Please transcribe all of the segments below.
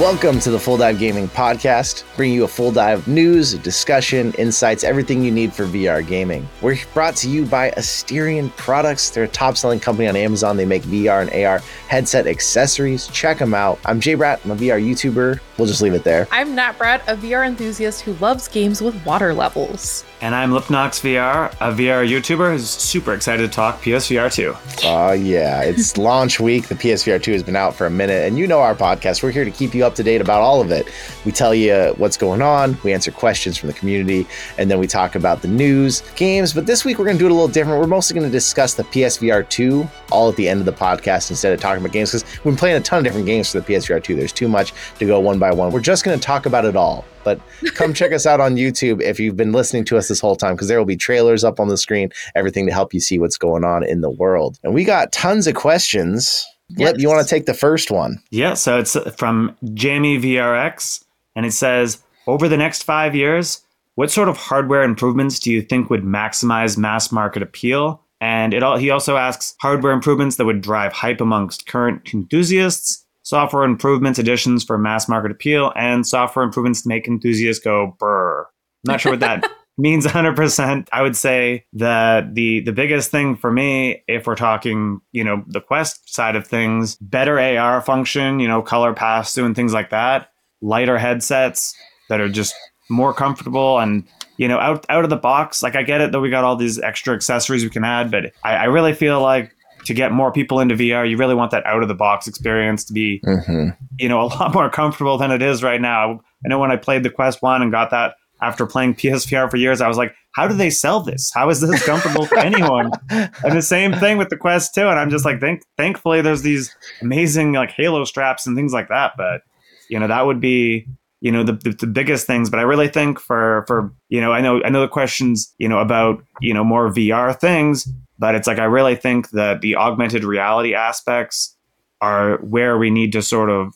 Welcome to the Full Dive Gaming Podcast, bringing you a full dive of news, discussion, insights, everything you need for VR gaming. We're brought to you by Asterion Products. They're a top selling company on Amazon. They make VR and AR headset accessories. Check them out. I'm Jay Bratt. I'm a VR YouTuber. We'll just leave it there. I'm Nat Bratt, a VR enthusiast who loves games with water levels. And I'm Lipnox VR, a VR YouTuber who's super excited to talk PSVR 2. Oh, uh, yeah. It's launch week. The PSVR 2 has been out for a minute. And you know our podcast. We're here to keep you up to date about all of it. We tell you what's going on, we answer questions from the community, and then we talk about the news, games. But this week we're going to do it a little different. We're mostly going to discuss the PSVR 2 all at the end of the podcast instead of talking about games because we've been playing a ton of different games for the PSVR 2. There's too much to go one by one. We're just going to talk about it all. But come check us out on YouTube if you've been listening to us this whole time because there will be trailers up on the screen, everything to help you see what's going on in the world. And we got tons of questions. Yes. Lip, you want to take the first one? Yeah, so it's uh, from Jamie VRX, and it says, over the next five years, what sort of hardware improvements do you think would maximize mass market appeal? And it all, he also asks hardware improvements that would drive hype amongst current enthusiasts software improvements, additions for mass market appeal, and software improvements to make enthusiasts go brr. I'm not sure what that means 100%. I would say that the the biggest thing for me, if we're talking, you know, the Quest side of things, better AR function, you know, color pass through and things like that, lighter headsets that are just more comfortable and you know out out of the box like i get it that we got all these extra accessories we can add but I, I really feel like to get more people into VR, you really want that out of the box experience to be, mm-hmm. you know, a lot more comfortable than it is right now. I know when I played the Quest One and got that after playing PSVR for years, I was like, how do they sell this? How is this comfortable for anyone? and the same thing with the Quest 2. And I'm just like, thank, thankfully, there's these amazing like Halo straps and things like that. But, you know, that would be, you know, the, the, the biggest things. But I really think for, for, you know, I know, I know the questions, you know, about, you know, more VR things, but it's like I really think that the augmented reality aspects are where we need to sort of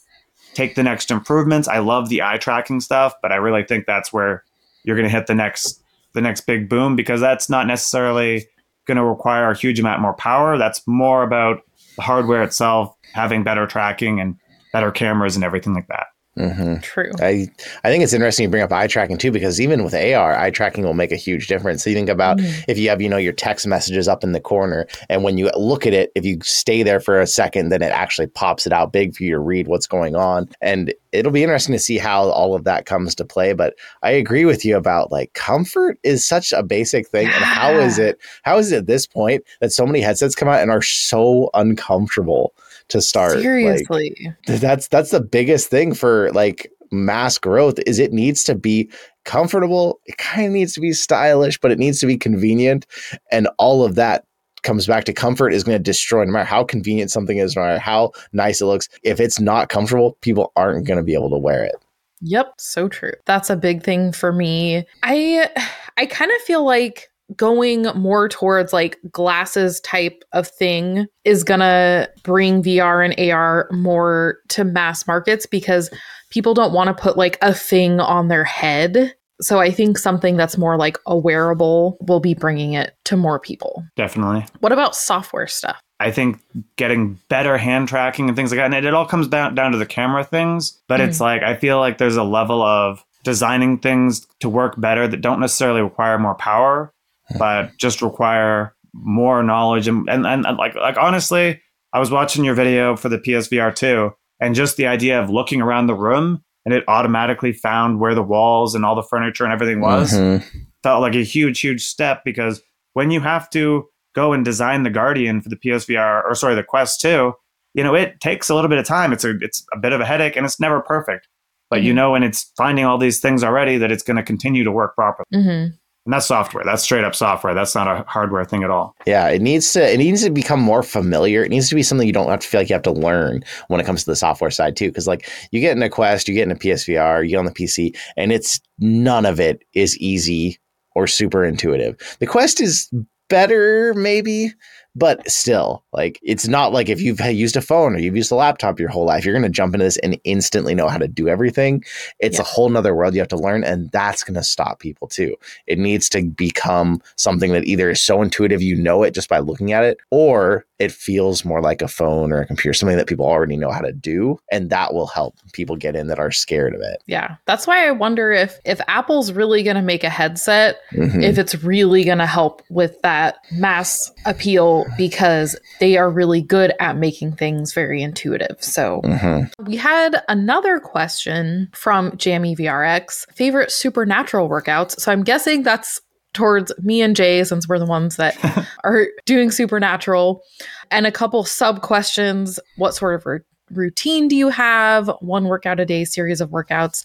take the next improvements. I love the eye tracking stuff, but I really think that's where you're going to hit the next the next big boom because that's not necessarily going to require a huge amount more power. That's more about the hardware itself having better tracking and better cameras and everything like that. Mm-hmm. True. I I think it's interesting you bring up eye tracking too because even with AR, eye tracking will make a huge difference. So you think about mm-hmm. if you have you know your text messages up in the corner, and when you look at it, if you stay there for a second, then it actually pops it out big for you to read what's going on, and it'll be interesting to see how all of that comes to play. But I agree with you about like comfort is such a basic thing, and how is it how is it at this point that so many headsets come out and are so uncomfortable? To start. Seriously. Like, that's that's the biggest thing for like mass growth is it needs to be comfortable, it kind of needs to be stylish, but it needs to be convenient and all of that comes back to comfort is going to destroy no matter how convenient something is no matter how nice it looks if it's not comfortable people aren't going to be able to wear it Yep, so true. That's a big thing for me. I I kind of feel like going more towards like glasses type of thing is gonna bring VR and AR more to mass markets because people don't want to put like a thing on their head. So I think something that's more like a wearable will be bringing it to more people. Definitely. What about software stuff? I think getting better hand tracking and things like that, and it, it all comes down down to the camera things. But mm. it's like I feel like there's a level of designing things to work better that don't necessarily require more power but just require more knowledge and, and, and like like honestly, I was watching your video for the PSVR 2 and just the idea of looking around the room and it automatically found where the walls and all the furniture and everything was mm-hmm. felt like a huge huge step because when you have to go and design the Guardian for the PSVR or sorry the Quest 2, you know, it takes a little bit of time. It's a it's a bit of a headache and it's never perfect. But mm-hmm. you know when it's finding all these things already that it's going to continue to work properly. Mm-hmm. And that's software. That's straight up software. That's not a hardware thing at all. Yeah, it needs to it needs to become more familiar. It needs to be something you don't have to feel like you have to learn when it comes to the software side too. Because like you get in a Quest, you get in a PSVR, you get on the PC, and it's none of it is easy or super intuitive. The Quest is better maybe but still, like it's not like if you've used a phone or you've used a laptop your whole life, you're going to jump into this and instantly know how to do everything. It's Yeah. a whole nother world you have to learn, and that's going to stop people too. It needs to become something that either is so intuitive you know it just by looking at it, or it feels more like a phone or a computer, something that people already know how to do, and that will help people get in that are scared of it. Yeah. That's why I wonder if if Apple's really going to make a headset Mhm. if it's really going to help with that mass appeal because they are really good at making things very intuitive. So, Mhm. we had another question from Jammy VRX favorite supernatural workouts. So, I'm guessing that's towards me and Jay since we're the ones that are doing supernatural. And a couple sub questions what sort of routine do you have? One workout a day, series of workouts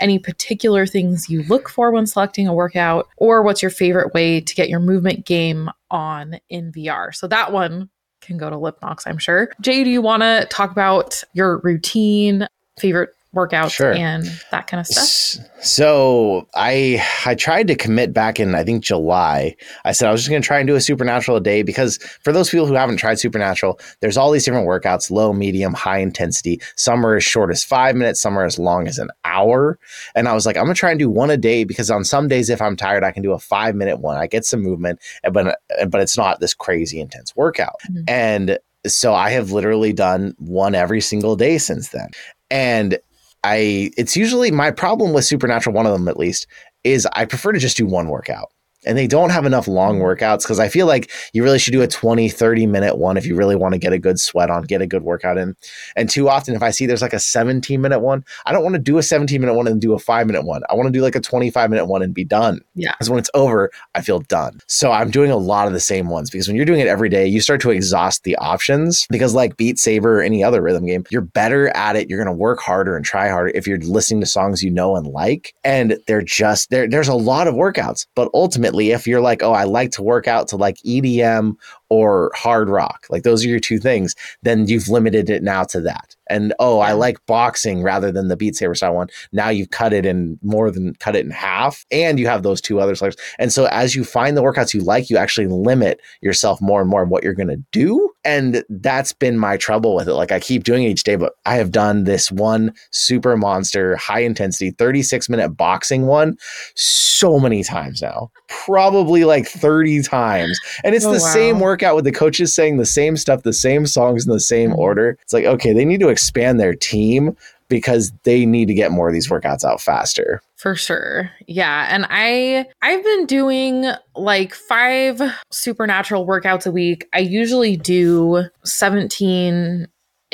any particular things you look for when selecting a workout, or what's your favorite way to get your movement game on in VR. So that one can go to Lipnox, I'm sure. Jay, do you want to talk about your routine, favorite workouts, Sure. and that kind of stuff? So I I tried to commit back in I think July. I said I was just going to try and do a supernatural a day because for those people who haven't tried supernatural, there's all these different workouts: low, medium, high intensity. Some are as short as five minutes, some are as long as an hour. And I was like, I'm going to try and do one a day because on some days, if I'm tired, I can do a five minute one. I get some movement, eh, but but it's not this crazy intense workout. Mhm. And so I have literally done one every single day since then. And I it's usually my problem with Supernatural, one of them at least, is I prefer to just do one workout. And they don't have enough long mm-hmm. workouts because I feel like you really should do a 20, 30 minute one if you really want to get a good sweat on, get a good workout in. And too often, if I see there's like a 17 minute one, I don't want to do a 17 minute one and do a five minute one. I want to do like a 25 minute one and be done. Yeah. Because when it's over, I feel done. So I'm doing a lot of the same ones because when you're doing it every day, you start to exhaust the options. Because like Beat Saber or any other rhythm game, you're better at it. You're going to work harder and try harder if you're listening to songs you know and like. And they're just there. There's a lot of workouts, but ultimately, if you're like, oh, I like to work out to like EDM or hard rock, like those are your two things, then you've limited it now to that. And oh, I like boxing rather than the Beat Saber style one. Now you've cut it in more than cut it in half, and you have those two other flavors. And so as you find the workouts you like, you actually limit yourself more and more of what you're going to do. And that's been my trouble with it. Like I keep doing it each day, but I have done this one super monster, high intensity, 36 minute boxing one so many times now, probably like 30 times. And it's Oh, the wow. same workout with the coaches saying the same stuff, the same songs in the same Mhm. order. It's like, okay, they need to expand their team because they need to get more of these workouts out faster. For sure. Yeah, and I I've been doing like 5 supernatural workouts a week. I usually do 17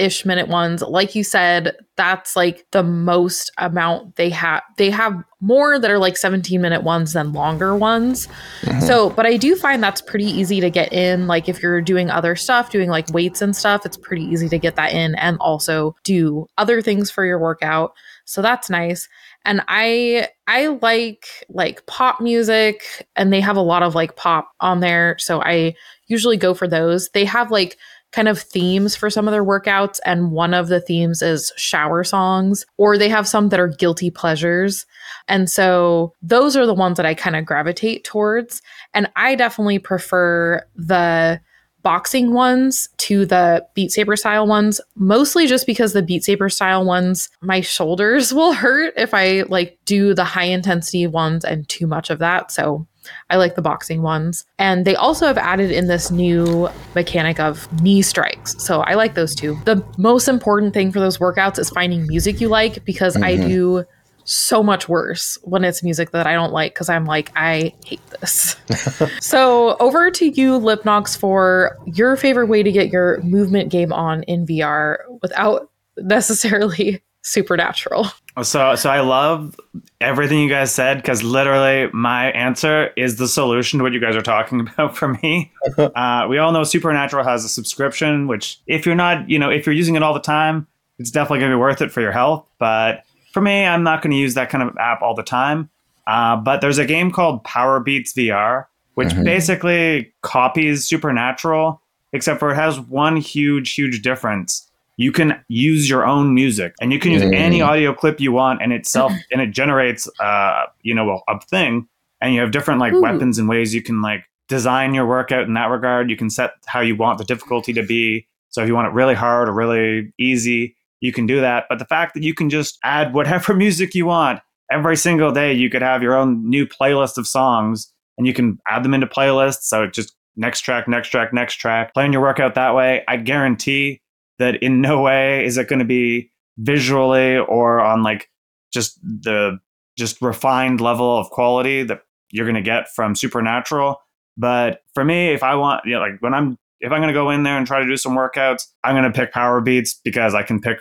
ish minute ones. Like you said, that's like the most amount they have. They have more that are like 17 minute ones than longer ones. Mhm. So, but I do find that's pretty easy to get in. Like if you're doing other stuff, doing like weights and stuff, it's pretty easy to get that in and also do other things for your workout. So that's nice. And I I like like pop music and they have a lot of like pop on there. So I usually go for those. They have like kind of themes for some of their workouts and one of the themes is shower songs or they have some that are guilty pleasures. And so those are the ones that I kind of gravitate towards. And I definitely prefer the boxing ones to the Beat Saber style ones, mostly just because the Beat Saber style ones, my shoulders will hurt if I like do the high intensity ones and too much of that. So I like the boxing ones. And they also have added in this new mechanic of knee strikes. So I like those too. The most important thing for those workouts is finding music you like because I Mhm. do so much worse when it's music that I don't like because I'm like, I hate this. so over to you, Lipnox, for your favorite way to get your movement game on in VR without necessarily supernatural. So, so I love everything you guys said because literally my answer is the solution to what you guys are talking about for me. uh, we all know Supernatural has a subscription, which if you're not, you know, if you're using it all the time, it's definitely going to be worth it for your health. But for me, I'm not going to use that kind of app all the time. Uh, but there's a game called Power Beats VR, which Mhm. basically copies Supernatural, except for it has one huge, huge difference you can use your own music and you can use Mm. any audio clip you want and itself and it generates uh you know a, a thing and you have different like Ooh. weapons and ways you can like design your workout in that regard. You can set how you want the difficulty to be. So if you want it really hard or really easy, you can do that. But the fact that you can just add whatever music you want every single day, you could have your own new playlist of songs and you can add them into playlists. So it just next track, next track, next track, plan your workout that way. I guarantee that in no way is it going to be visually or on like just the just refined level of quality that you're going to get from supernatural. But for me if i want you know like when i'm if i'm going to go in there and try to do some workouts i'm going to pick power beats because i can pick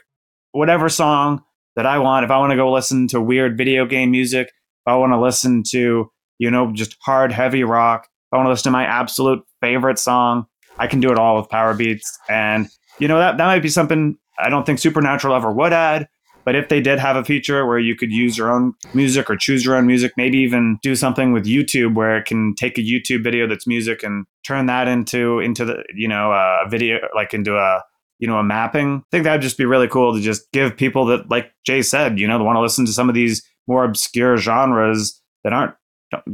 whatever song that i want. If i want to go listen to weird video game music if i want to listen to you know just hard heavy rock if i want to listen to my absolute favorite song i can do it all with power beats. And you know that that might be something I don't think Supernatural ever would add. But if they did have a feature where you could use your own music or choose your own music, maybe even do something with YouTube where it can take a YouTube video that's music and turn that into into the you know a video like into a you know a mapping. I think that'd just be really cool to just give people that like Jay said, you know, want to listen to some of these more obscure genres that aren't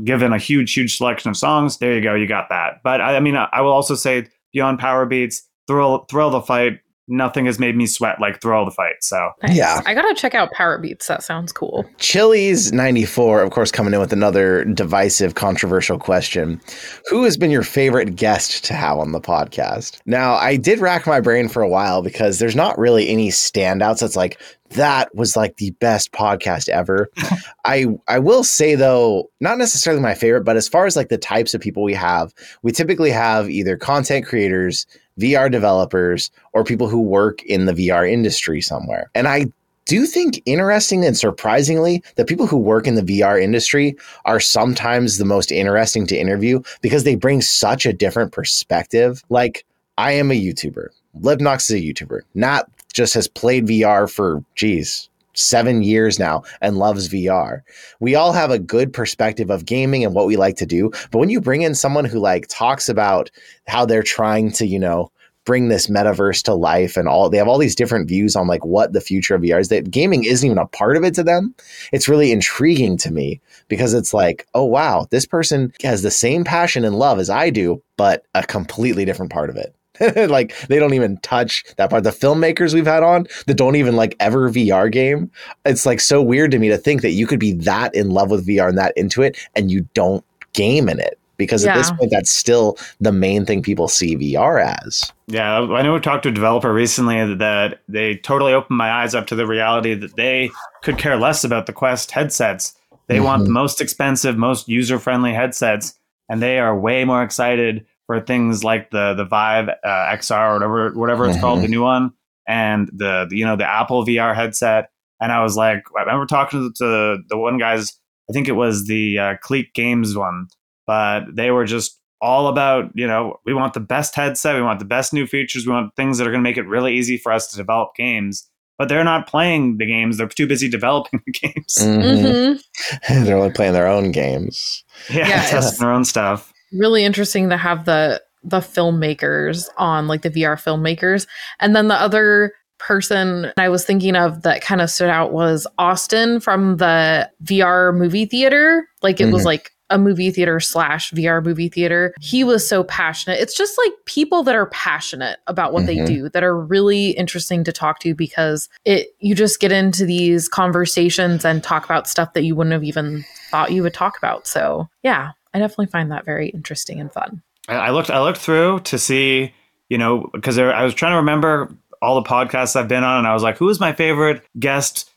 given a huge huge selection of songs. There you go, you got that. But I, I mean, I will also say beyond power beats, thrill thrill the fight nothing has made me sweat like Thrill of the Fight. So Nice. Yeah. I gotta check out Power Beats. That sounds cool. Chili's 94, of course, coming in with another divisive, controversial question. Who has been your favorite guest to have on the podcast? Now, I did rack my brain for a while because there's not really any standouts that's like, that was like the best podcast ever. I I will say though, not necessarily my favorite, but as far as like the types of people we have, we typically have either content creators, VR developers, or people who work in the VR industry somewhere. And I do think interesting and surprisingly that people who work in the VR industry are sometimes the most interesting to interview because they bring such a different perspective. Like I am a YouTuber. Lipnox is a YouTuber. Nat just has played VR for geez, seven years now and loves VR. We all have a good perspective of gaming and what we like to do. But when you bring in someone who like talks about how they're trying to, you know, bring this metaverse to life and all they have all these different views on like what the future of VR is that gaming isn't even a part of it to them. It's really intriguing to me because it's like, oh wow, this person has the same passion and love as I do, but a completely different part of it. like they don't even touch that part. The filmmakers we've had on that don't even like ever VR game. It's like so weird to me to think that you could be that in love with VR and that into it and you don't game in it. Because at this point, that's still the main thing people see VR as. Yeah, I know we talked to a developer recently that they totally opened my eyes up to the reality that they could care less about the Quest headsets. They want the mm-hmm. most expensive, most user friendly headsets, and they are way more excited for things like the the Vive uh, XR or whatever whatever it's called, the new one, and the you know the Apple VR headset. And I was like, I remember talking to the one guy's, I think it was the uh, Cleek Games one, but they were just all about you know we want the best headset we want the best new features we want things that are going to make it really easy for us to develop games but they're not playing the games they're too busy developing the games Mhm. hmm They're only playing their own games. yeah, Yes. testing their own stuff Really interesting to have the the filmmakers on, like the VR filmmakers, and then the other person I was thinking of that kind of stood out was Austin from the VR movie theater. Like it was Mhm. like a movie theater slash VR movie theater. He was so passionate. It's just like people that are passionate about what they Mhm. do that are really interesting to talk to because it you just get into these conversations and talk about stuff that you wouldn't have even thought you would talk about. So yeah, I definitely find that very interesting and fun. I, I looked i looked through to see you know because i was trying to remember all the podcasts i've been on and i was like who was my favorite guest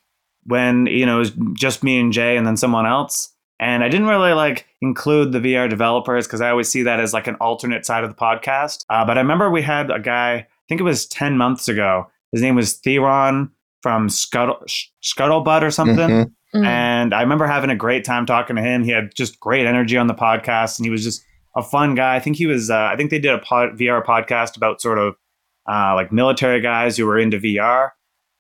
when you know it was just me and jay and then someone else and i didn't really like include the vr developers because i always see that as like an alternate side of the podcast uh, but i remember we had a guy i think it was 10 months ago his name was theron from Scuttle, Sh- scuttlebutt or something Mhm. Mm. and I remember having a great time talking to him. He had just great energy on the podcast, and he was just a fun guy. I think he was. Uh, I think they did a pod, VR podcast about sort of uh, like military guys who were into VR.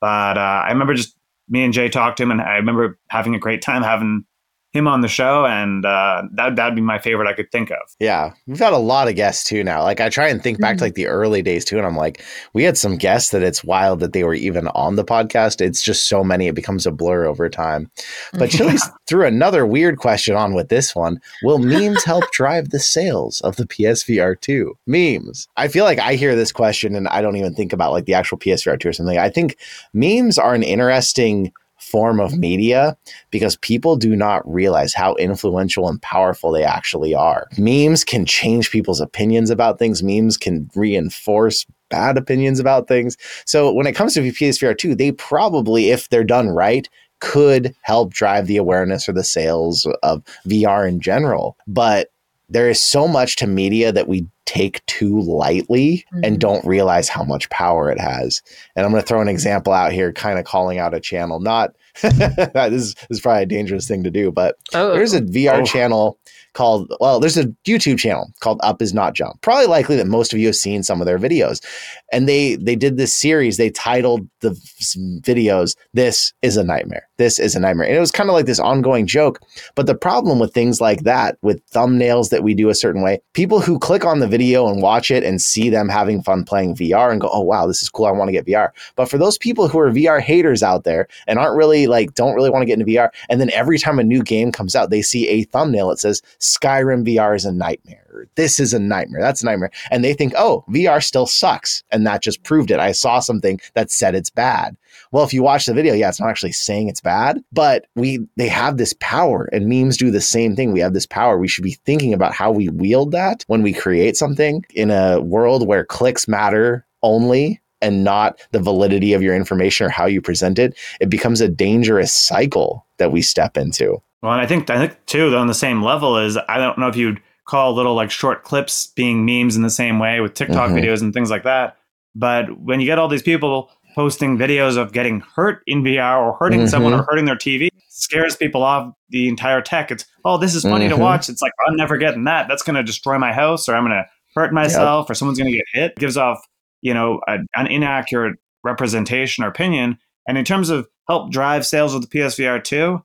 But uh, I remember just me and Jay talked to him, and I remember having a great time having him on the show, and uh, that that'd be my favorite I could think of. Yeah, we've had a lot of guests too now. Like I try and think back to Mhm. like the early days too, and I'm like, we had some guests that it's wild that they were even on the podcast. It's just so many, it becomes a blur over time. But Chili's threw another weird question on with this one: Will memes help drive the sales of the PSVR two? Memes. I feel like I hear this question and I don't even think about like the actual PSVR two or something. I think memes are an interesting form of media because people do not realize how influential and powerful they actually are. Memes can change people's opinions about things, memes can reinforce bad opinions about things. So when it comes to PSVR 2, they probably, if they're done right, could help drive the awareness or the sales of VR in general. But there is so much to media that we take too lightly and Mhm. don't realize how much power it has. And I'm going to throw an example out here, kind of calling out a channel. Not this, is, this is probably a dangerous thing to do, but Oh, there's a VR Oh. channel called, well, there's a YouTube channel called Up Is Not Jump. Probably likely that most of you have seen some of their videos. And they they did this series. They titled the videos "This is a nightmare." This is a nightmare, and it was kind of like this ongoing joke. But the problem with things like that, with thumbnails that we do a certain way, people who click on the video and watch it and see them having fun playing VR and go, "Oh wow, this is cool. I want to get VR." But for those people who are VR haters out there and aren't really like don't really want to get into VR, and then every time a new game comes out, they see a thumbnail that says Skyrim VR is a nightmare. This is a nightmare. That's a nightmare. And they think, oh, VR still sucks. And that just proved it. I saw something that said it's bad. Well, if you watch the video, yeah, it's not actually saying it's bad, but we they have this power and memes do the same thing. We have this power. We should be thinking about how we wield that when we create something in a world where clicks matter only and not the validity of your information or how you present it. It becomes a dangerous cycle that we step into. Well, and I think I think too though on the same level is I don't know if you'd call little like short clips being memes in the same way with TikTok Mhm. videos and things like that. But when you get all these people posting videos of getting hurt in VR or hurting someone Mhm. or hurting their TV, it scares people off the entire tech. It's oh, this is funny Mhm. to watch. It's like I'm never getting that. That's going to destroy my house, or I'm going to hurt myself, or someone's going to get hit. It gives off you know a, an inaccurate representation or opinion. And in terms of help drive sales of the PSVR two,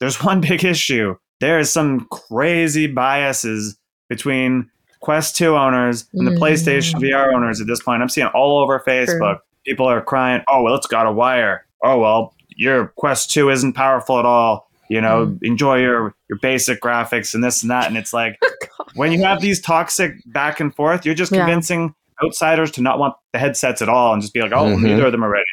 there's one big issue. There is some crazy biases between Quest 2 owners and the Mm. PlayStation VR owners at this point. I'm seeing all over Facebook. People are crying, oh, well, it's got a wire. Oh, well, your Quest 2 isn't powerful at all. You know, enjoy your, your basic graphics and this and that. And it's like, when you have these toxic back and forth, you're just convincing outsiders to not want the headsets at all and just be like, oh, Mhm. neither of them are ready.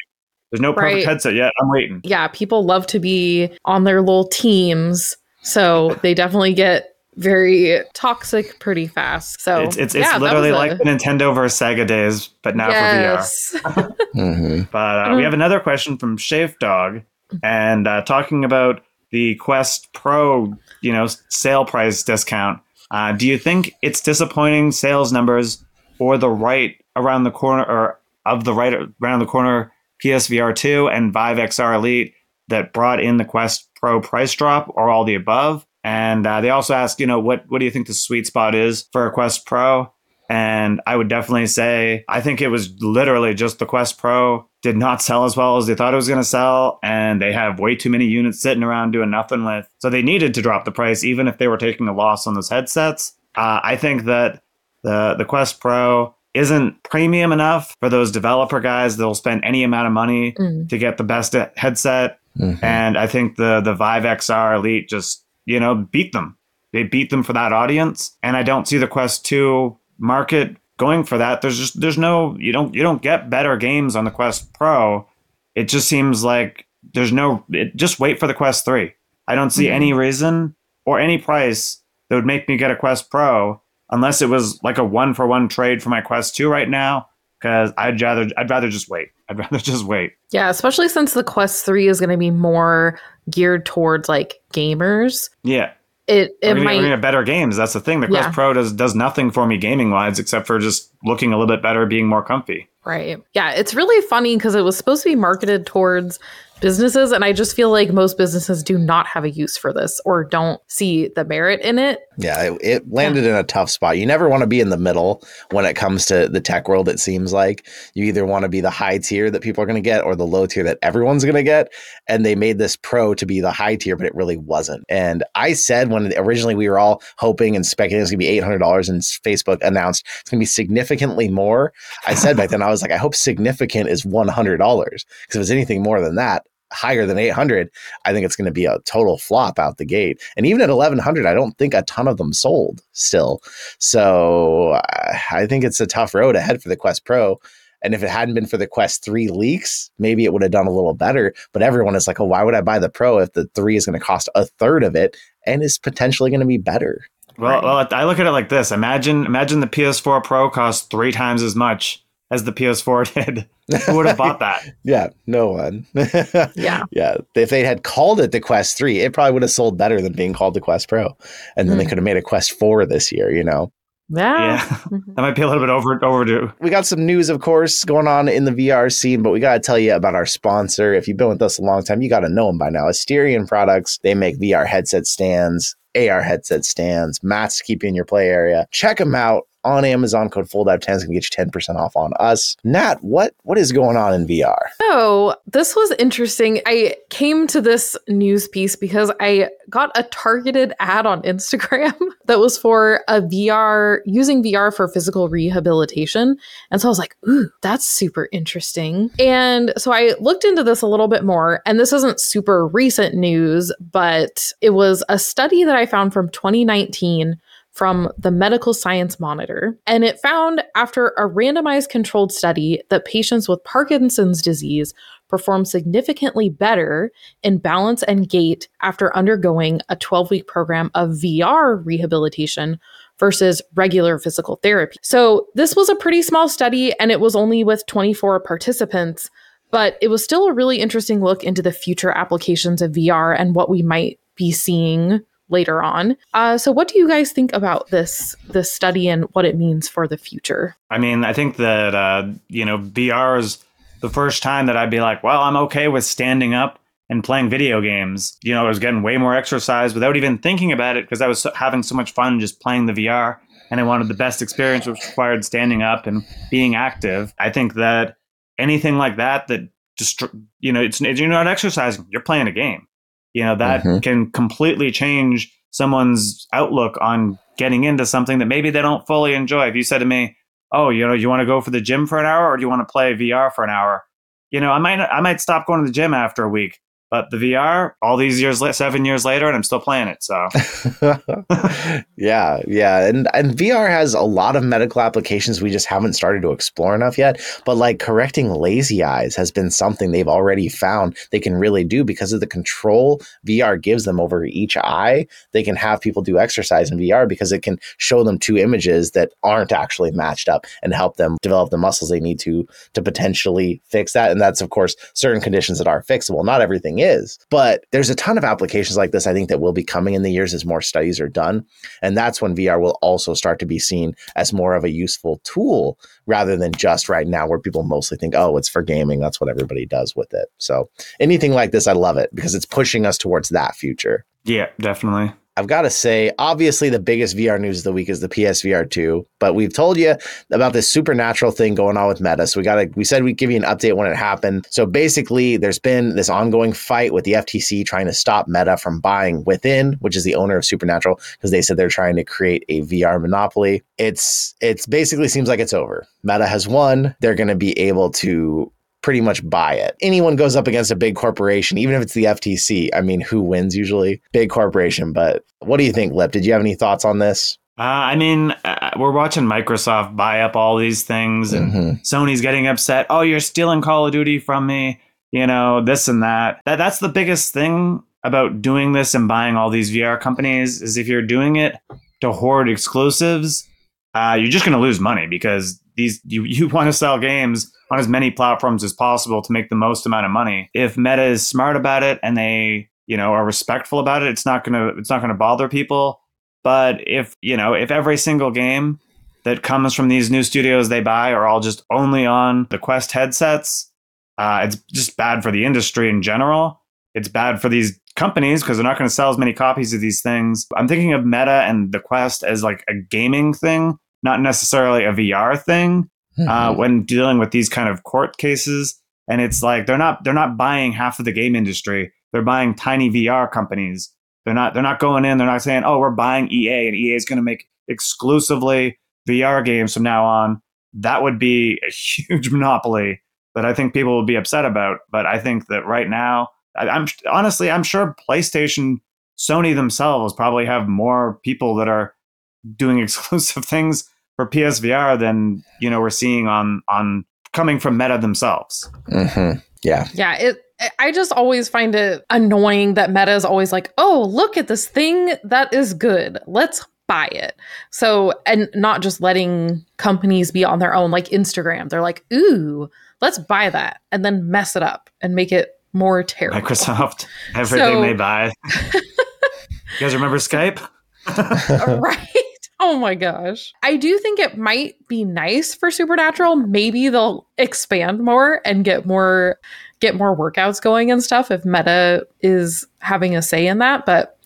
There's no perfect Right. headset yet. I'm waiting. yeah, people love to be on their little teams, so they definitely get very toxic pretty fast. So it's it's, it's yeah, that literally was a- like the Nintendo versus Sega days, but now for VR. yes. Mm-hmm. But uh, we have another question from Shave Dog, and uh, talking about the Quest Pro, you know, sale price discount. Uh, do you think it's disappointing sales numbers, or the right around the corner, or of the right around the corner PSVR two and Vive XR Elite that brought in the Quest Pro price drop, or all the above? And uh, they also ask, you know, what what do you think the sweet spot is for a Quest Pro? And I would definitely say I think it was literally just the Quest Pro did not sell as well as they thought it was going to sell, and they have way too many units sitting around doing nothing with. So they needed to drop the price, even if they were taking a loss on those headsets. Uh, I think that the the Quest Pro isn't premium enough for those developer guys that'll spend any amount of money Mm. to get the best headset. Mm-hmm. And I think the the Vive XR Elite just you know beat them. They beat them for that audience, and I don't see the Quest Two market going for that. There's just there's no you don't you don't get better games on the Quest Pro. It just seems like there's no it, just wait for the Quest Three. I don't see Mhm. any reason or any price that would make me get a Quest Pro unless it was like a one for one trade for my Quest Two right now. Because I'd rather I'd rather just wait. I'd rather just wait. Yeah, especially since the Quest 3 is going to be more geared towards like gamers. Yeah. It it might we're better games. That's the thing. The Quest Yeah. Pro does does nothing for me gaming wise except for just looking a little bit better, being more comfy. Right. Yeah, it's really funny because it was supposed to be marketed towards businesses. And I just feel like most businesses do not have a use for this or don't see the merit in it. Yeah, it, it landed yeah. in a tough spot. You never want to be in the middle when it comes to the tech world, it seems like. You either want to be the high tier that people are going to get or the low tier that everyone's going to get. And they made this pro to be the high tier, but it really wasn't. And I said when originally we were all hoping and speculating it's going to be $800 and Facebook announced it's going to be significantly more. I said back then, I was like, I hope significant is $100 because if it's anything more than that, higher than 800, I think it's going to be a total flop out the gate. And even at 1100, I don't think a ton of them sold still. So I think it's a tough road ahead for the Quest Pro. And if it hadn't been for the Quest 3 leaks, maybe it would have done a little better. But everyone is like, oh, why would I buy the Pro if the 3 is going to cost a third of it and is potentially going to be better? Well, well, I look at it like this. Imagine imagine the PS4 Pro costs three times as much as the PS4 did. Who would have bought that? yeah, no one. yeah. Yeah. If they had called it the Quest 3, it probably would have sold better than being called the Quest Pro. And then mm. they could have made a Quest 4 this year, you know? Yeah. yeah. that might be a little bit over overdue. We got some news, of course, going on in the VR scene, but we got to tell you about our sponsor. If you've been with us a long time, you got to know them by now. Asterion Products. They make VR headset stands, AR headset stands, mats to keep you in your play area. Check them out on Amazon. Code FoldOut10 is going to get you 10% off on us. Nat, what what is going on in VR? Oh, this was interesting. I came to this news piece because I got a targeted ad on Instagram that was for a VR, using VR for physical rehabilitation. And so I was like, ooh, that's super interesting. And so I looked into this a little bit more. And this isn't super recent news, but it was a study that I found from 2019 from the Medical Science Monitor, and it found after a randomized controlled study that patients with Parkinson's disease perform significantly better in balance and gait after undergoing a 12 week program of VR rehabilitation versus regular physical therapy. So, this was a pretty small study and it was only with 24 participants, but it was still a really interesting look into the future applications of VR and what we might be seeing later on. Uh, so, what do you guys think about this this study and what it means for the future? I mean, I think that uh, you know VR is the first time that I'd be like, well, I'm okay with standing up and playing video games. You know, I was getting way more exercise without even thinking about it because I was having so much fun just playing the VR. And I wanted the best experience, which required standing up and being active. I think that anything like that, that just, you know, it's, you're not exercising, you're playing a game you know that mm-hmm. can completely change someone's outlook on getting into something that maybe they don't fully enjoy. If you said to me oh you know you want to go for the gym for an hour or do you want to play vr for an hour? You know i might i might stop going to the gym after a week but the VR, all these years, seven years later, and I'm still playing it. So, yeah, yeah, and and VR has a lot of medical applications we just haven't started to explore enough yet. But like correcting lazy eyes has been something they've already found they can really do because of the control VR gives them over each eye. They can have people do exercise in VR because it can show them two images that aren't actually matched up and help them develop the muscles they need to to potentially fix that. And that's of course certain conditions that are fixable. Not everything is. But there's a ton of applications like this, I think, that will be coming in the years as more studies are done. And that's when VR will also start to be seen as more of a useful tool rather than just right now where people mostly think, oh, it's for gaming. That's what everybody does with it. So anything like this, I love it because it's pushing us towards that future. Yeah, definitely. I've got to say, obviously, the biggest VR news of the week is the PSVR 2, but we've told you about this supernatural thing going on with Meta. So we got to, we said we'd give you an update when it happened. So basically, there's been this ongoing fight with the FTC trying to stop Meta from buying Within, which is the owner of Supernatural, because they said they're trying to create a VR monopoly. It's, it's basically seems like it's over. Meta has won. They're going to be able to pretty much buy it. Anyone goes up against a big corporation, even if it's the FTC. I mean, who wins usually? Big corporation. But what do you think, Lip? Did you have any thoughts on this? Uh, I mean, uh, we're watching Microsoft buy up all these things, and mm-hmm. Sony's getting upset. Oh, you're stealing Call of Duty from me. You know this and that. That that's the biggest thing about doing this and buying all these VR companies is if you're doing it to hoard exclusives, uh, you're just going to lose money because these you you want to sell games on as many platforms as possible to make the most amount of money. If Meta is smart about it and they, you know, are respectful about it, it's not going to it's not going to bother people. But if, you know, if every single game that comes from these new studios they buy are all just only on the Quest headsets, Uh, it's just bad for the industry in general. It's bad for these companies because they're not going to sell as many copies of these things. I'm thinking of Meta and the Quest as like a gaming thing, not necessarily a VR thing. Mm-hmm. Uh, when dealing with these kind of court cases, and it's like they're not they're not buying half of the game industry. They're buying tiny VR companies. They're not they're not going in. They're not saying, "Oh, we're buying EA and EA is going to make exclusively VR games from now on." That would be a huge monopoly that I think people will be upset about. But I think that right now I, I'm honestly, I'm sure PlayStation, Sony themselves probably have more people that are doing exclusive things for PSVR than you know we're seeing on on coming from Meta themselves. Mm-hmm. Yeah, yeah. It. I just always find it annoying that Meta is always like, "Oh, look at this thing that is good. Let's buy it." So, and not just letting companies be on their own, like Instagram. They're like, "Ooh, let's buy that," and then mess it up and make it more terrible. Microsoft, everything so, they buy. you guys remember Skype? right. Oh my gosh. I do think it might be nice for Supernatural. Maybe they'll expand more and get more get more workouts going and stuff if Meta is having a say in that, but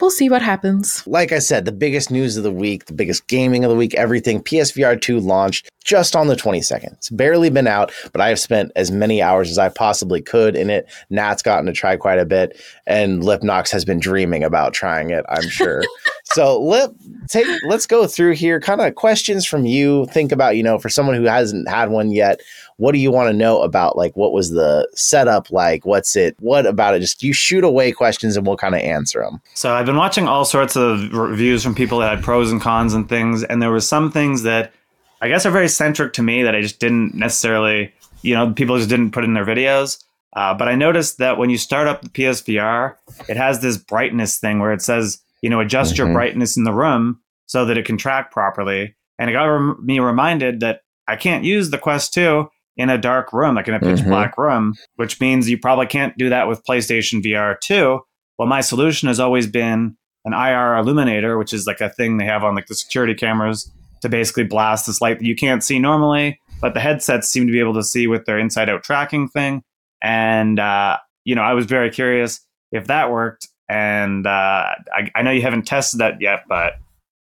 we'll see what happens. Like I said, the biggest news of the week, the biggest gaming of the week, everything PSVR 2 launched just on the 22nd. It's barely been out, but I have spent as many hours as I possibly could in it. Nat's gotten to try quite a bit, and Lipnox has been dreaming about trying it, I'm sure. so let take let's go through here kind of questions from you. Think about, you know, for someone who hasn't had one yet, what do you want to know about like what was the setup like? What's it what about it? Just you shoot away questions and we'll kind of answer them so i've been watching all sorts of reviews from people that had pros and cons and things and there were some things that i guess are very centric to me that i just didn't necessarily you know people just didn't put in their videos. Uh, but i noticed that when you start up the psvr it has this brightness thing where it says you know adjust mm-hmm. your brightness in the room so that it can track properly. And it got rem- me reminded that i can't use the quest 2 in a dark room, like in a pitch mm-hmm. black room, which means you probably can't do that with PlayStation VR 2. Well, my solution has always been an IR illuminator, which is like a thing they have on like the security cameras to basically blast this light that you can't see normally, but the headsets seem to be able to see with their inside out tracking thing. And, uh, you know, I was very curious if that worked. And uh, I, I know you haven't tested that yet, but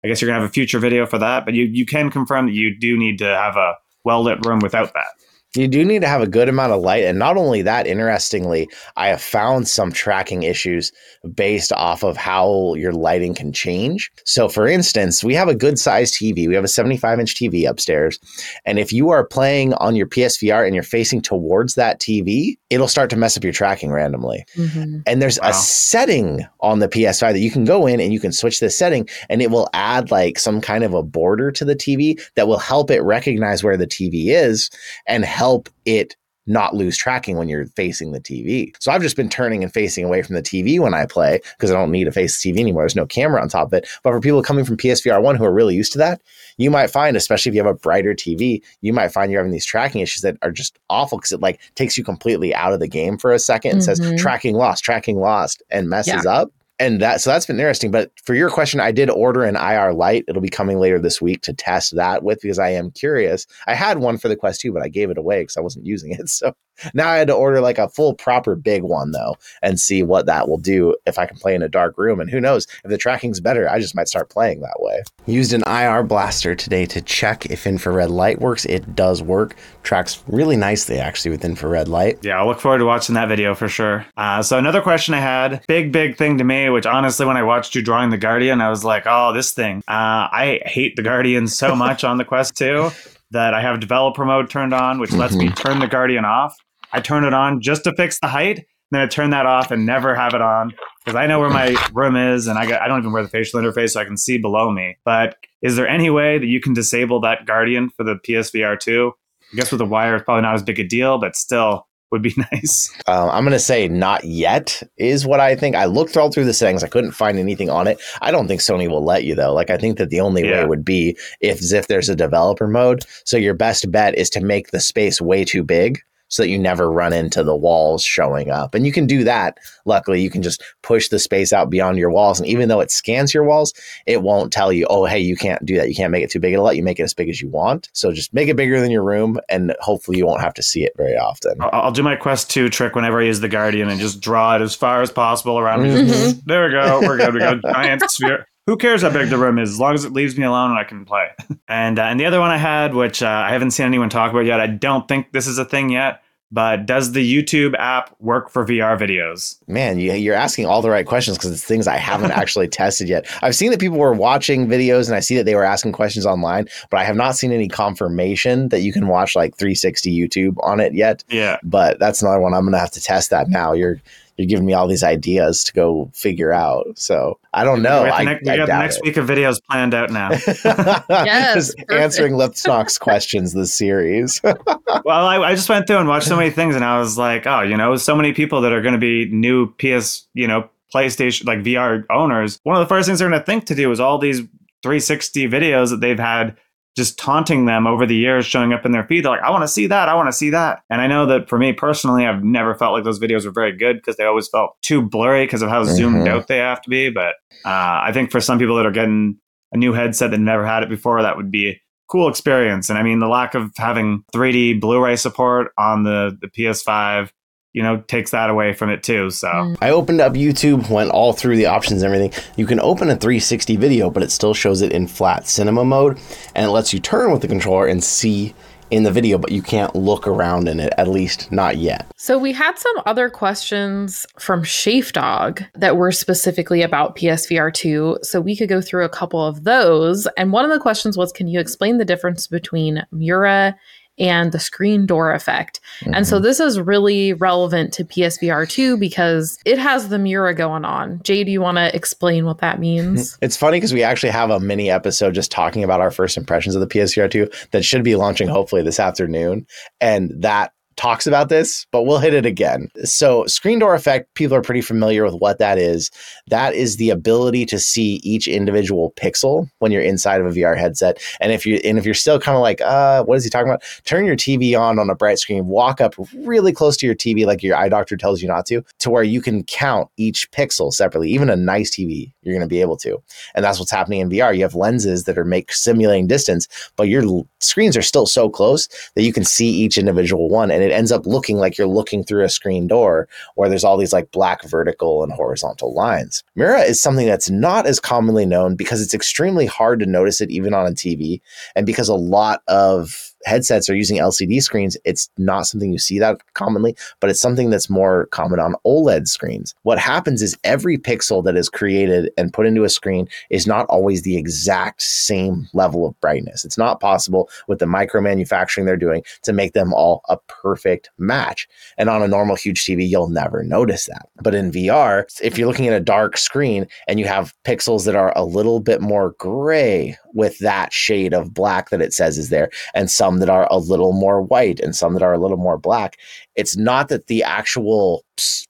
I guess you're going to have a future video for that. But you, you can confirm that you do need to have a well lit room without that. You do need to have a good amount of light. And not only that, interestingly, I have found some tracking issues based off of how your lighting can change. So, for instance, we have a good sized TV. We have a 75 inch TV upstairs. And if you are playing on your PSVR and you're facing towards that TV, it'll start to mess up your tracking randomly. Mm-hmm. And there's wow. a setting on the PS5 that you can go in and you can switch the setting and it will add like some kind of a border to the TV that will help it recognize where the TV is and help help it not lose tracking when you're facing the TV. So I've just been turning and facing away from the TV when I play because I don't need to face the TV anymore. There's no camera on top of it. But for people coming from PSVR 1 who are really used to that, you might find, especially if you have a brighter TV, you might find you're having these tracking issues that are just awful because it like takes you completely out of the game for a 2nd and mm-hmm. says tracking lost, tracking lost, and messes yeah. up and that so that's been interesting but for your question i did order an ir light it'll be coming later this week to test that with because i am curious. I had one for the quest 2 but i gave it away because i wasn't using it so now I had to order like a full proper big one though and see what that will do if I can play in a dark room. And who knows if the tracking's better, I just might start playing that way. Used an IR blaster today to check if infrared light works. It does work. Tracks really nicely actually with infrared light. Yeah, I'll look forward to watching that video for sure. Uh, so another question I had, big big thing to me, which honestly when I watched you drawing the Guardian, I was like, oh, this thing. Uh, I hate the Guardian so much on the Quest 2 that I have developer mode turned on, which lets me mm-hmm. turn the Guardian off. I turn it on just to fix the height. Then I turn that off and never have it on because I know where my room is and I, got, I don't even wear the facial interface so I can see below me. But is there any way that you can disable that Guardian for the PSVR 2? I guess with the wire, it's probably not as big a deal, but still would be nice. Uh, I'm going to say not yet is what I think. I looked all through the settings. I couldn't find anything on it. I don't think Sony will let you though. Like I think that the only yeah. way would be if if there's a developer mode. So your best bet is to make the space way too big so that you never run into the walls showing up. And you can do that. Luckily, you can just push the space out beyond your walls. And even though it scans your walls, it won't tell you, oh, hey, you can't do that. You can't make it too big. It'll let you make it as big as you want. So just make it bigger than your room, and hopefully you won't have to see it very often. I'll, I'll do my Quest 2 trick whenever I use the Guardian and just draw it as far as possible around me. Just- there we go. We're good. We got a giant sphere. Who cares how big the room is, as long as it leaves me alone and I can play. And uh, and the other one I had, which uh, I haven't seen anyone talk about yet, I don't think this is a thing yet. But does the YouTube app work for VR videos? Man, you, you're asking all the right questions because it's things I haven't actually tested yet. I've seen that people were watching videos and I see that they were asking questions online, but I have not seen any confirmation that you can watch like 360 YouTube on it yet. Yeah. But that's another one I'm going to have to test that now. You're you're giving me all these ideas to go figure out. So I don't know. we, have the I, next, we I got the next it. week of videos planned out now. Yes, Just answering Lipnox's questions this series. well, I, I just went through and watched so many things, and I was like, oh, you know, so many people that are going to be new PS, you know, PlayStation, like VR owners. One of the first things they're going to think to do is all these 360 videos that they've had just taunting them over the years showing up in their feed. They're like, I want to see that. I want to see that. And I know that for me personally, I've never felt like those videos were very good because they always felt too blurry because of how zoomed Mhm. out they have to be. But uh, I think for some people that are getting a new headset that never had it before, that would be a cool experience. And I mean, the lack of having 3D Blu-ray support on the, the PS5, you know, takes that away from it too. So Mm. I opened up YouTube, went all through the options and everything. You can open a 360 video, but it still shows it in flat cinema mode, and it lets you turn with the controller and see in the video, but you can't look around in it, at least not yet. So we had some other questions from Shafe Dog that were specifically about PSVR 2. So we could go through a couple of those. And one of the questions was Can you explain the difference between Mura and the screen door effect? And so mm-hmm. this is really relevant to PSVR 2 because it has the Mura going on. Jay, do you want to explain what that means? It's funny because we actually have a mini episode just talking about our first impressions of the PSVR 2 that should be launching hopefully this afternoon. And that talks about this, but we'll hit it again. So, screen door effect, people are pretty familiar with what that is. That is the ability to see each individual pixel when you're inside of a VR headset. And if you and if you're still kind of like, uh, what is he talking about? Turn your TV on on a bright screen, walk up really close to your TV like your eye doctor tells you not to, to where you can count each pixel separately. Even a nice TV, you're going to be able to. And that's what's happening in VR. You have lenses that are make simulating distance, but your screens are still so close that you can see each individual one, and it ends up looking like you're looking through a screen door where there's all these like black vertical and horizontal lines. Mura is something that's not as commonly known because it's extremely hard to notice it even on a TV, and because a lot of headsets are using LCD screens, it's not something you see that commonly, but it's something that's more common on OLED screens. What happens is every pixel that is created and put into a screen is not always the exact same level of brightness. It's not possible with the micro manufacturing they're doing to make them all a perfect match. And on a normal huge TV, you'll never notice that. But in VR, if you're looking at a dark screen and you have pixels that are a little bit more gray with that shade of black that it says is there, and some that are a little more white and some that are a little more black, it's not that the actual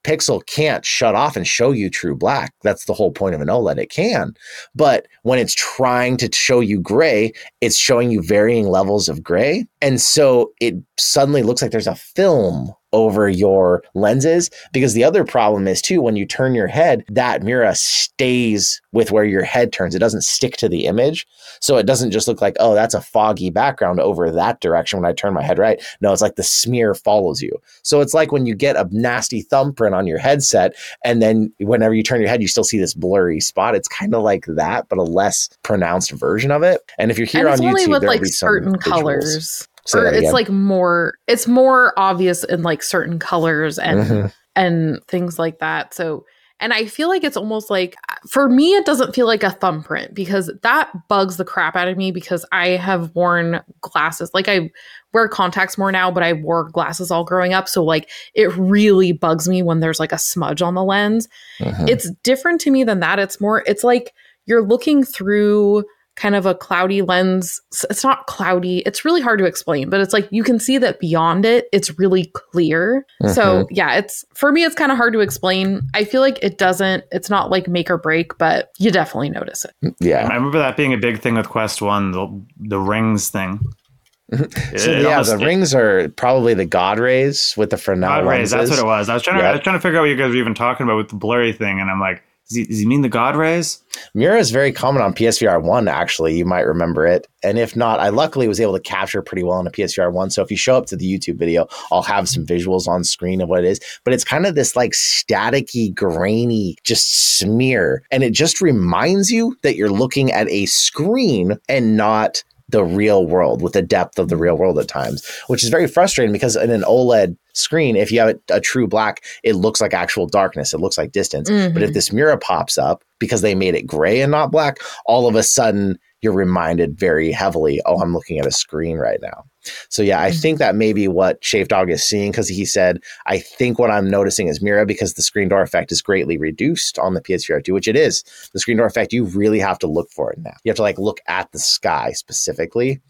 pixel can't shut off and show you true black. That's the whole point of an OLED. It can. But when it's trying to show you gray, it's showing you varying levels of gray. And so it suddenly looks like there's a film over your lenses because the other problem is too when you turn your head that mirror stays with where your head turns it doesn't stick to the image so it doesn't just look like oh that's a foggy background over that direction when i turn my head right no it's like the smear follows you so it's like when you get a nasty thumbprint on your headset and then whenever you turn your head you still see this blurry spot it's kind of like that but a less pronounced version of it and if you're here on it's only youtube with like certain colors. Say or it's like more it's more obvious in like certain colors and Mhm. and things like that. So, and I feel like it's almost like for me, it doesn't feel like a thumbprint because that bugs the crap out of me because I have worn glasses. Like I wear contacts more now, but I wore glasses all growing up. So, like, it really bugs me when there's like a smudge on the lens. Mhm. It's different to me than that. It's more, it's like you're looking through kind of a cloudy lens. It's not cloudy. It's really hard to explain, but it's like you can see that beyond it, it's really clear. So, mm-hmm. yeah, it's for me, it's kind of hard to explain. I feel like it doesn't, it's not like make or break, but you definitely notice it. Mm, yeah I remember that being a big thing with Quest One, the the rings thing. Mm-hmm. It- So it yeah, almost- the rings are probably the God rays with the Fresnel God rays. That's what it was. I was trying to. I was trying to figure out what you guys were even talking about with the blurry thing, and I'm like, does he, does he mean the God rays? Mura is very common on PSVR one. Actually, you might remember it, and if not, I luckily was able to capture pretty well on a PSVR one. So if you show up to the YouTube video, I'll have some visuals on screen of what it is. But it's kind of this like staticky, grainy, just smear, and it just reminds you that you're looking at a screen and not the real world with the depth of the real world at times, which is very frustrating because in an OLED screen, if you have a, a true black, it looks like actual darkness. It looks like distance. But if Mhm. this mirror pops up because they made it gray and not black, all of a sudden you're reminded very heavily, oh, I'm looking at a screen right now. So yeah, I think mm-hmm. that may be what Shave Dog is seeing because he said, I think what I'm noticing is Mura because the screen door effect is greatly reduced on the PSVR 2, which it is. The screen door effect, you really have to look for it now. You have to like look at the sky specifically.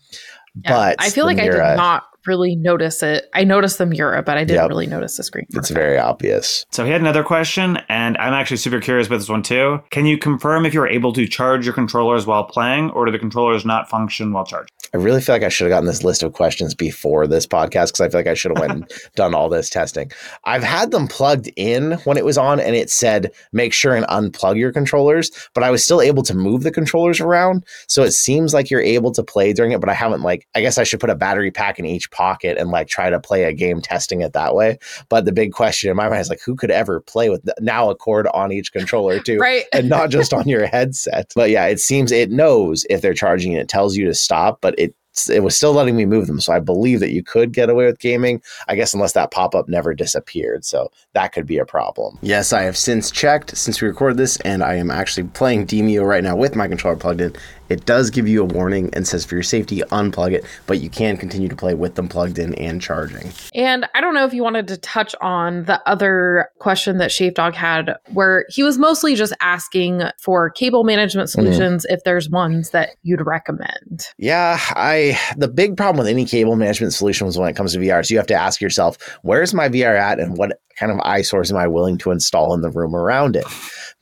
Yeah, But I feel like I did not really notice it. I noticed the Mura, but I didn't Yep. really notice the screen. It's very obvious. So he had another question, and I'm actually super curious about this one too. Can you confirm if you're able to charge your controllers while playing, or do the controllers not function while charged? I really feel like I should have gotten this list of questions before this podcast because I feel like I should have went and done all this testing. I've had them plugged in when it was on and it said make sure and unplug your controllers, but I was still able to move the controllers around. So it seems like you're able to play during it, but I haven't like I guess I should put a battery pack in each pocket and like try to play a game testing it that way. But the big question in my mind is like who could ever play with now a cord on each controller too? Right. and not just on your headset. But yeah, it seems it knows if they're charging and it tells you to stop, but it it was still letting me move them. So I believe that you could get away with gaming, I guess, unless that pop up never disappeared. So that could be a problem. Yes, I have since checked since we recorded this, and I am actually playing Demeo right now with my controller plugged in. It does give you a warning and says for your safety, unplug it, but you can continue to play with them plugged in and charging. And I don't know if you wanted to touch on the other question that Shave Dog had, where he was mostly just asking for cable management mm-hmm. solutions if there's ones that you'd recommend. Yeah, I the big problem with any cable management solution solutions when it comes to VR is you have to ask yourself, where's my VR at and what kind of eye source am I willing to install in the room around it?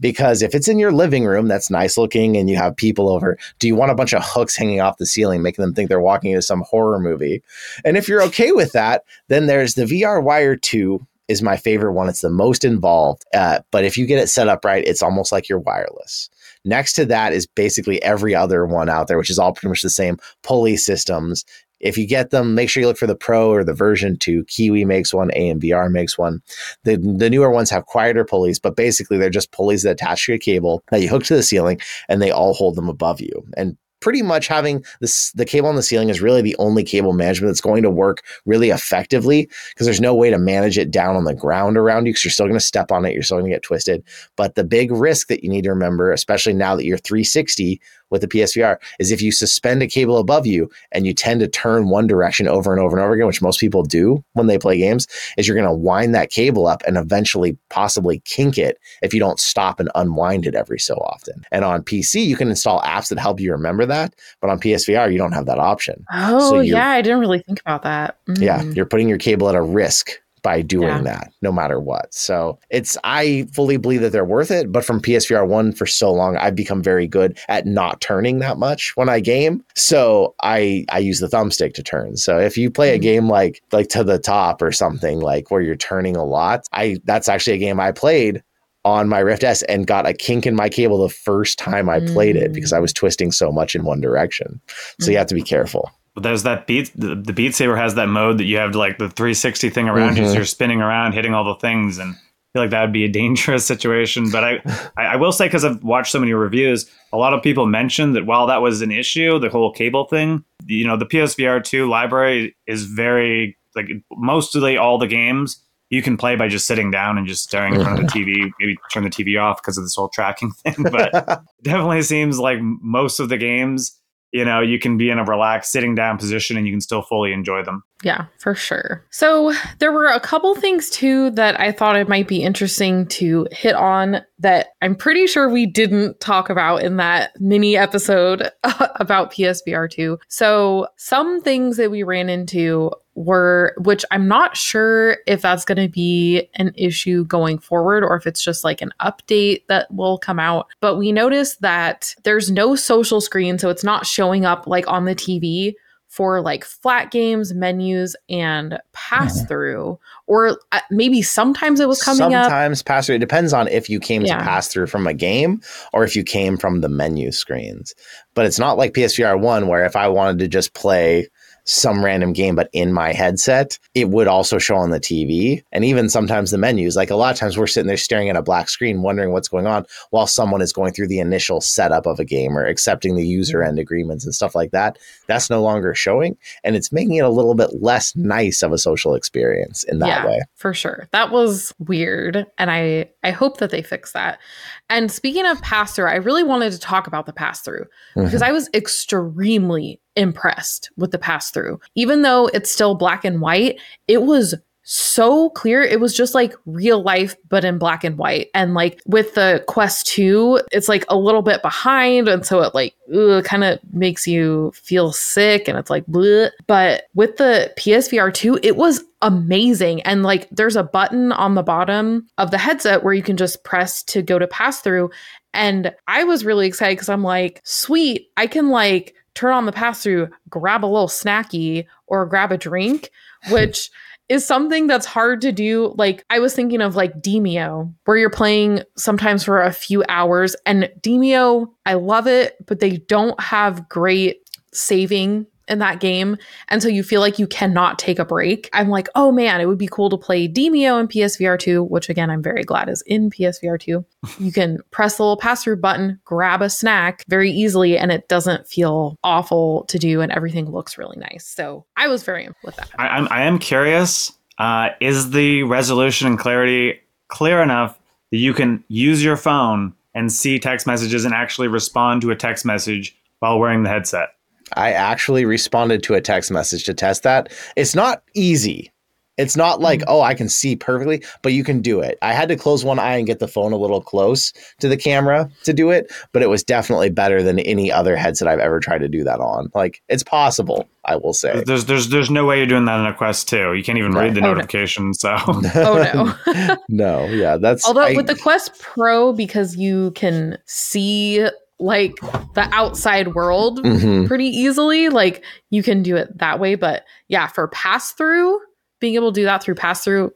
Because if it's in your living room, that's nice looking and you have people over, do you want a bunch of hooks hanging off the ceiling, making them think they're walking into some horror movie? And if you're okay with that, then there's the VR Wire 2 is my favorite one. It's the most involved. Uh, but if you get it set up right, it's almost like you're wireless. Next to that is basically every other one out there, which is all pretty much the same pulley systems. If you get them, make sure you look for the Pro or the version 2. Kiwi makes one, AMVR makes one. The, the newer ones have quieter pulleys, but basically they're just pulleys that attach to a cable that you hook to the ceiling and they all hold them above you. And pretty much having this the cable on the ceiling is really the only cable management that's going to work really effectively because there's no way to manage it down on the ground around you because you're still going to step on it you're still going to get twisted but the big risk that you need to remember especially now that you're 360 with the PSVR is if you suspend a cable above you and you tend to turn one direction over and over and over again, which most people do when they play games, is you're going to wind that cable up and eventually possibly kink it if you don't stop and unwind it every so often. And on PC, you can install apps that help you remember that, but on PSVR, you don't have that option. Oh, So yeah. I didn't really think about that. Yeah, Mm. you're putting your cable at a risk by doing Yeah. that no matter what. So it's I fully believe that they're worth it, but from PSVR 1 for so long I've become very good at not turning that much when I game. So I I use the thumbstick to turn. So if you play a Mhm. game like like to the top or something like where you're turning a lot, I that's actually a game I played on my Rift S and got a kink in my cable the first time I played it Mm. because I was twisting so much in one direction. So you Mm. have to be careful. But there's that beat. The, the Beat Saber has that mode that you have like the 360 thing around you, so Mhm. you're spinning around, hitting all the things, and I feel like that would be a dangerous situation. But I, I, I will say because I've watched so many reviews, a lot of people mentioned that while that was an issue, the whole cable thing, you know, the PSVR 2 library is very like mostly all the games you can play by just sitting down and just staring in front of the TV. Maybe turn the TV off because of this whole tracking thing, but definitely seems like most of the games, you know, you can be in a relaxed sitting down position and you can still fully enjoy them. Yeah, for sure. So there were a couple things too that I thought it might be interesting to hit on that I'm pretty sure we didn't talk about in that mini episode about PSVR 2. So some things that we ran into were, which I'm not sure if that's going to be an issue going forward or if it's just like an update that will come out. But we noticed that there's no social screen, so it's not showing up like on the TV for like flat games, menus, and pass through. Or uh, maybe sometimes it was coming up. Sometimes pass through. It depends on if you came Yeah. to pass through from a game or if you came from the menu screens. But it's not like PSVR 1 where if I wanted to just play some random game but in my headset, it would also show on the TV. And even sometimes the menus, like a lot of times we're sitting there staring at a black screen wondering what's going on while someone is going through the initial setup of a game or accepting the user end agreements and stuff like that. That's no longer showing and it's making it a little bit less nice of a social experience in that Yeah. way. for sure. That was weird, and I I hope that they fix that. And speaking of pass through, I really wanted to talk about the pass through because mm-hmm. I was extremely impressed with the pass through. Even though it's still black and white, it was so clear. It was just like real life, but in black and white. And like with the Quest 2, it's like a little bit behind. And so it like kind of makes you feel sick and it's like, bleh. but with the PSVR 2, it was amazing. And like there's a button on the bottom of the headset where you can just press to go to pass through. And I was really excited because I'm like, sweet, I can like turn on the pass through, grab a little snacky or grab a drink, which is something that's hard to do. Like I was thinking of like Demeo, where you're playing sometimes for a few hours. And Demeo, I love it, but they don't have great saving in that game. And so you feel like you cannot take a break. I'm like, oh man, it would be cool to play Demeo in PSVR 2, which again, I'm very glad is in PSVR 2. You can press the little pass through button, grab a snack very easily, and it doesn't feel awful to do. And everything looks really nice. So I was very impressed with that. I, I'm, I am curious. Uh, is the resolution and clarity clear enough that you can use your phone and see text messages and actually respond to a text message while wearing the headset? I actually responded to a text message to test that. It's not easy. It's not like, mm. oh, I can see perfectly, but you can do it. I had to close one eye and get the phone a little close to the camera to do it, but it was definitely better than any other headset I've ever tried to do that on. Like, it's possible, I will say. There's there's there's no way you're doing that in a Quest 2. You can't even Right. read the Oh, no. notification. So Oh no. no, yeah, that's. Although I- with the Quest Pro, because you can see like the outside world Mhm. pretty easily, like you can do it that way. But yeah, for pass through, being able to do that through pass through,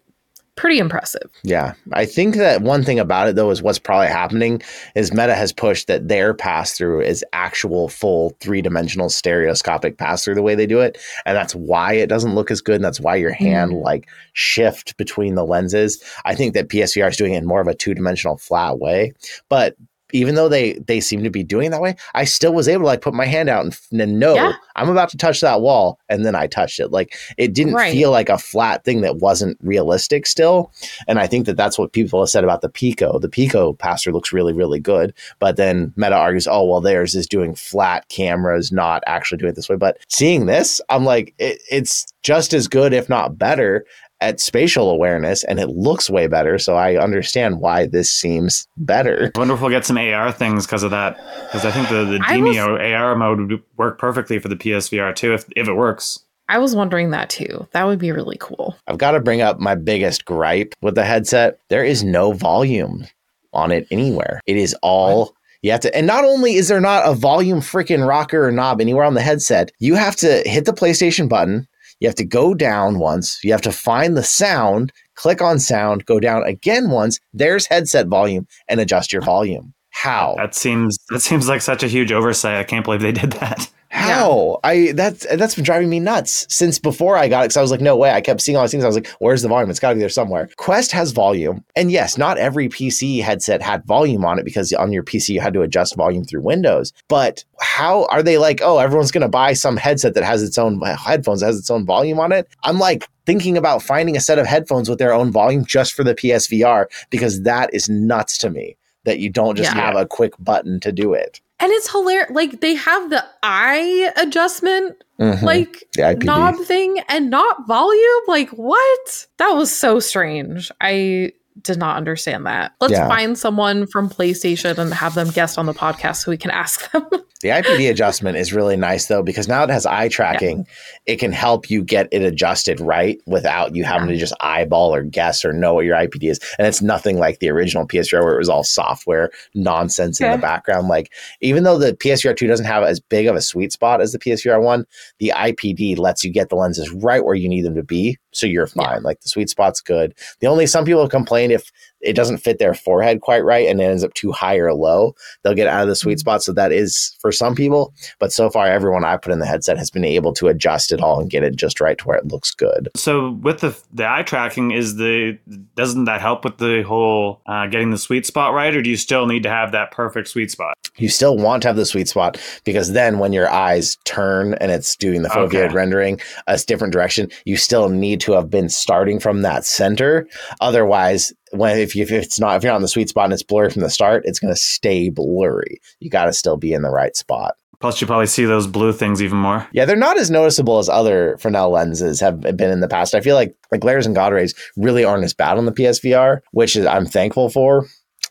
pretty impressive. Yeah, I think that one thing about it though is what's probably happening is Meta has pushed that their pass through is actual full three dimensional stereoscopic pass through the way they do it, and that's why it doesn't look as good. And that's why your hand like shift between the lenses. I think that PSVR is doing it in more of a two dimensional flat way, but. Even though they they seem to be doing that way, I still was able to like put my hand out and, and know Yeah. I'm about to touch that wall, and then I touched it. Like it didn't Right. feel like a flat thing that wasn't realistic still. And I think that that's what people have said about the Pico. The Pico passer looks really, really good. But then Meta argues, oh, well, theirs is doing flat cameras, not actually doing it this way. But seeing this, I'm like, it, it's just as good, if not better, at spatial awareness. And it looks way better. So I understand why this seems better. I wonder if we'll get some AR things because of that. Because I think the, the I was- Demeo AR mode would work perfectly for the PSVR too, if, if it works. I was wondering that too. That would be really cool. I've got to bring up my biggest gripe with the headset. There is no volume on it anywhere. It is all you have to, and not only is there not a volume freaking rocker or knob anywhere on the headset, you have to hit the PlayStation button. You have to go down once. You have to find the sound, click on sound, go down again once. There's headset volume and adjust your volume. How? That seems that seems like such a huge oversight. I can't believe they did that. How? I that's that's been driving me nuts since before I got it. Because I was like, no way. I kept seeing all these things. I was like, where's the volume? It's got to be there somewhere. Quest has volume, and yes, not every PC headset had volume on it because on your PC you had to adjust volume through Windows. But how are they like? Oh, everyone's going to buy some headset that has its own uh, headphones that has its own volume on it. I'm like thinking about finding a set of headphones with their own volume just for the PSVR because that is nuts to me. That you don't just Yeah. have a quick button to do it. And it's hilarious. Like they have the eye adjustment Mhm. like knob thing and not volume. Like what? That was so strange. I did not understand that. Let's Yeah. find someone from PlayStation and have them guest on the podcast so we can ask them. The IPD adjustment is really nice though because now it has eye tracking. It can help you get it adjusted right without you having to just eyeball or guess or know what your IPD is. And it's nothing like the original PSVR where it was all software nonsense in the background. Like even though the PSVR 2 doesn't have as big of a sweet spot as the PSVR 1, the IPD lets you get the lenses right where you need them to be. So you're fine. Yeah. Like the sweet spot's good. The only some people complain if it doesn't fit their forehead quite right and it ends up too high or low, they'll get out of the sweet spot. So that is for some people. But so far, everyone I put in the headset has been able to adjust it all and get it just right to where it looks good. So with the the eye tracking, is the doesn't that help with the whole uh, getting the sweet spot right, or do you still need to have that perfect sweet spot? You still want to have the sweet spot because then when your eyes turn and it's doing the foveated Okay. rendering a different direction, you still need to have been starting from that center. Otherwise, when if, you, if it's not if you're not in the sweet spot and it's blurry from the start, it's going to stay blurry. You got to still be in the right spot. Plus, you probably see those blue things even more. Yeah, they're not as noticeable as other Fresnel lenses have been in the past. I feel like like glares and god rays really aren't as bad on the PSVR, which is I'm thankful for.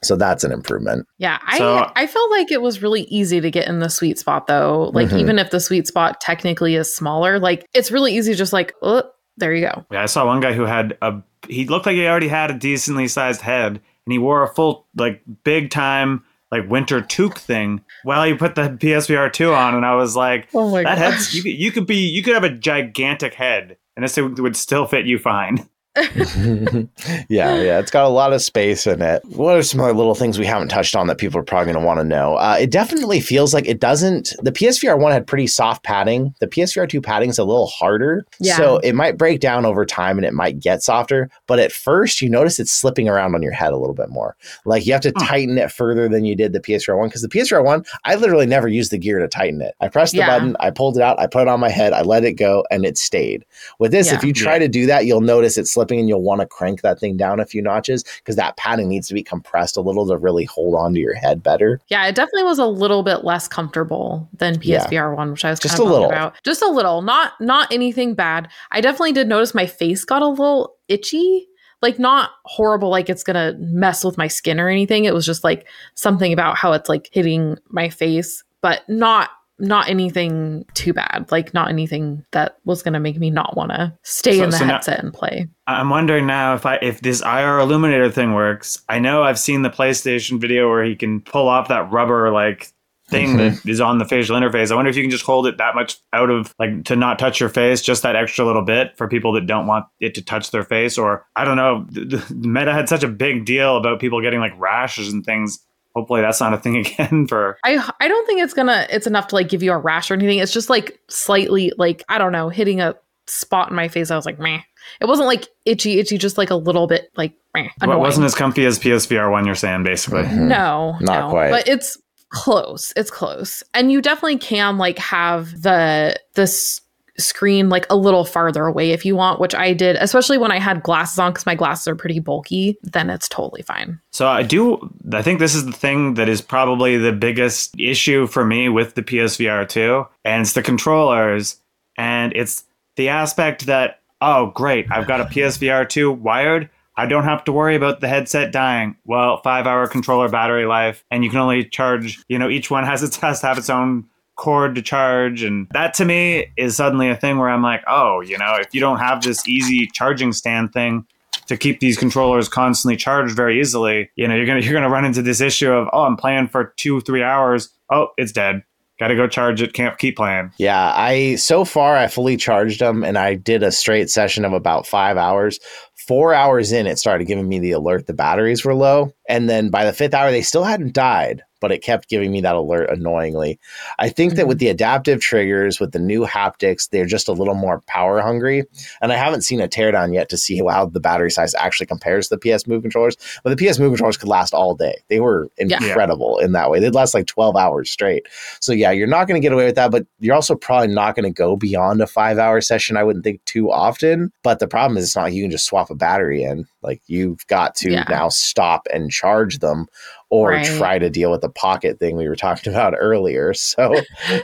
So that's an improvement. Yeah, I So- I felt like it was really easy to get in the sweet spot though. Like Mhm. even if the sweet spot technically is smaller, like it's really easy just like, oh, there you go. Yeah, I saw one guy who had a. He looked like he already had a decently sized head, and he wore a full like big time like winter toque thing while he put the PSVR two on, and I was like, Oh my that head's you could, you could be you could have a gigantic head, and this would would still fit you fine. yeah, yeah, it's got a lot of space in it. What are some other little things we haven't touched on that people are probably going to want to know? Uh, it definitely feels like it doesn't. The PSVR one had pretty soft padding. The PSVR two padding is a little harder, Yeah. so it might break down over time and it might get softer. But at first, you notice it's slipping around on your head a little bit more. Like you have to Hmm. tighten it further than you did the PSVR one because the PSVR one, I literally never used the gear to tighten it. I pressed the Yeah. button, I pulled it out, I put it on my head, I let it go, and it stayed. With this, if you try Yeah. to do that, you'll notice it slipping and you'll want to crank that thing down a few notches because that padding needs to be compressed a little to really hold onto your head better. Yeah, it definitely was a little bit less comfortable than Yeah. PSVR one, which I was Just kind a little. about. Just a little, not not anything bad. I definitely did notice my face got a little itchy. Like not horrible, like it's gonna mess with my skin or anything. It was just like something about how it's like hitting my face, but not not anything too bad. Like not anything that was gonna make me not want to stay So- in the so now- headset and play. I'm wondering now if I if this IR illuminator thing works. I know I've seen the PlayStation video where he can pull off that rubber like thing that mm-hmm. is on the facial interface. I wonder if you can just hold it that much out of like to not touch your face, just that extra little bit for people that don't want it to touch their face. Or I don't know. The, the Meta had such a big deal about people getting like rashes and things. Hopefully that's not a thing again for I I don't think it's gonna it's enough to like give you a rash or anything. It's just like slightly like I don't know, hitting a spot in my face. I was like, meh. It wasn't like itchy, itchy, just like a little bit like meh. Well, it wasn't as comfy as PSVR one. You're saying basically. Mhm. no, Not no. quite. But it's close. It's close, and you definitely can like have the this screen like a little farther away if you want, which I did, especially when I had glasses on because my glasses are pretty bulky. Then it's totally fine. So I do. I think this is the thing that is probably the biggest issue for me with the PSVR 2, and it's the controllers, and it's the aspect that oh great, I've got a PSVR 2 wired. I don't have to worry about the headset dying. Well, five hour controller battery life, and you can only charge. You know, each one has its has to have its own cord to charge, and that to me is suddenly a thing where I'm like, oh, you know, if you don't have this easy charging stand thing to keep these controllers constantly charged very easily, you know, you're gonna you're gonna run into this issue of oh, I'm playing for two three hours, oh, it's dead, got to go charge it, can't keep playing. Yeah, I so far I fully charged them and I did a straight session of about five hours. Four hours in, it started giving me the alert the batteries were low. And then by the fifth hour, they still hadn't died, but it kept giving me that alert annoyingly. I think that with mm-hmm. the adaptive triggers, with the new haptics, they're just a little more power hungry. And I haven't seen a teardown yet to see how the battery size actually compares to the PS Move controllers. But the PS Move controllers could last all day. They were Yeah. incredible in that way. They'd last like 12 hours straight. So yeah, you're not going to get away with that, but you're also probably not going to go beyond a five hour session. I wouldn't think too often. But the problem is, it's not like you can just swap a battery in. Like you've got to Yeah. now stop and charge them, or Right. try to deal with the pocket thing we were talking about earlier. So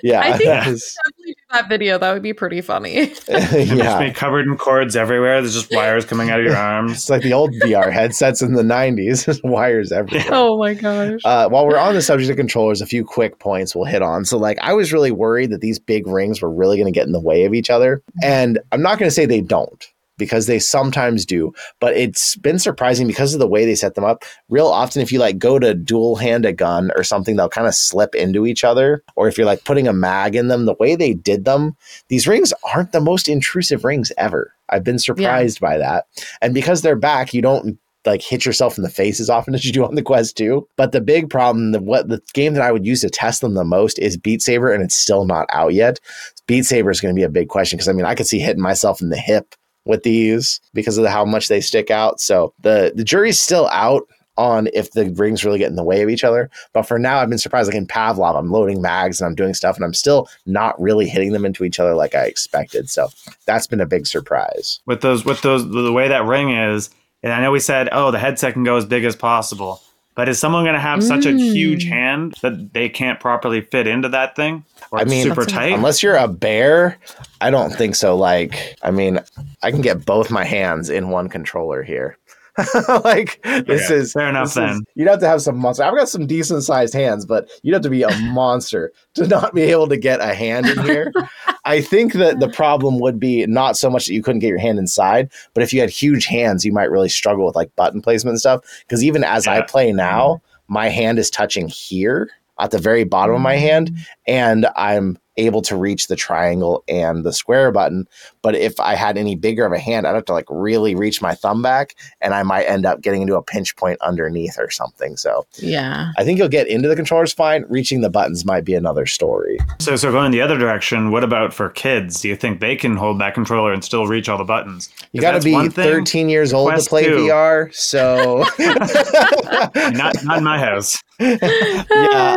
yeah, I think that is- definitely do that video. That would be pretty funny. Image yeah. me covered in cords everywhere. There's just wires coming out of your arms. It's like the old VR headsets in the 90s, wires everywhere. oh my gosh. Uh, while we're on the subject of controllers, a few quick points we'll hit on. So, like, I was really worried that these big rings were really going to get in the way of each other. And I'm not going to say they don't because they sometimes do, but it's been surprising because of the way they set them up. Real often, if you like go to dual hand a gun or something, they'll kind of slip into each other. Or if you're like putting a mag in them, the way they did them, these rings aren't the most intrusive rings ever. I've been surprised by that. And because they're back, you don't like hit yourself in the face as often as you do on the Quest 2. But the big problem, the what the game that I would use to test them the most is Beat Saber, and it's still not out yet. Beat Saber is going to be a big question because I mean I could see hitting myself in the hip with these because of the, how much they stick out. So the the jury's still out on if the rings really get in the way of each other. But for now, I've been surprised. Like in Pavlov, I'm loading mags and I'm doing stuff, and I'm still not really hitting them into each other like I expected. So that's been a big surprise. with those with those the way that ring is and i know we said oh the headset can go as big as possible but is someone going to have such a huge Mm. hand that they can't properly fit into that thing or I mean, super tight Unless you're a bear, I don't think so. Like, I mean, I can get both my hands in one controller here. like this Okay, is fair enough then. is- you'd have to have some monster. I've got some decent sized hands, but you'd have to be a monster to not be able to get a hand in here. I think that the problem would be not so much that you couldn't get your hand inside, but if you had huge hands, you might really struggle with like button placement and stuff. Because even as I play now, mm-hmm. my hand is touching here at the very bottom of my mm. hand, and I'm able to reach the triangle and the square button. But if I had any bigger of a hand, I'd have to like really reach my thumb back, and I might end up getting into a pinch point underneath or something. So Yeah. I think you'll get into the controllers fine. Reaching the buttons might be another story. so so going the other direction what about for kids do you think they can hold that controller and still reach all the buttons You got to be 13 years old Quest to play 2. VR. So not, not in my house yeah,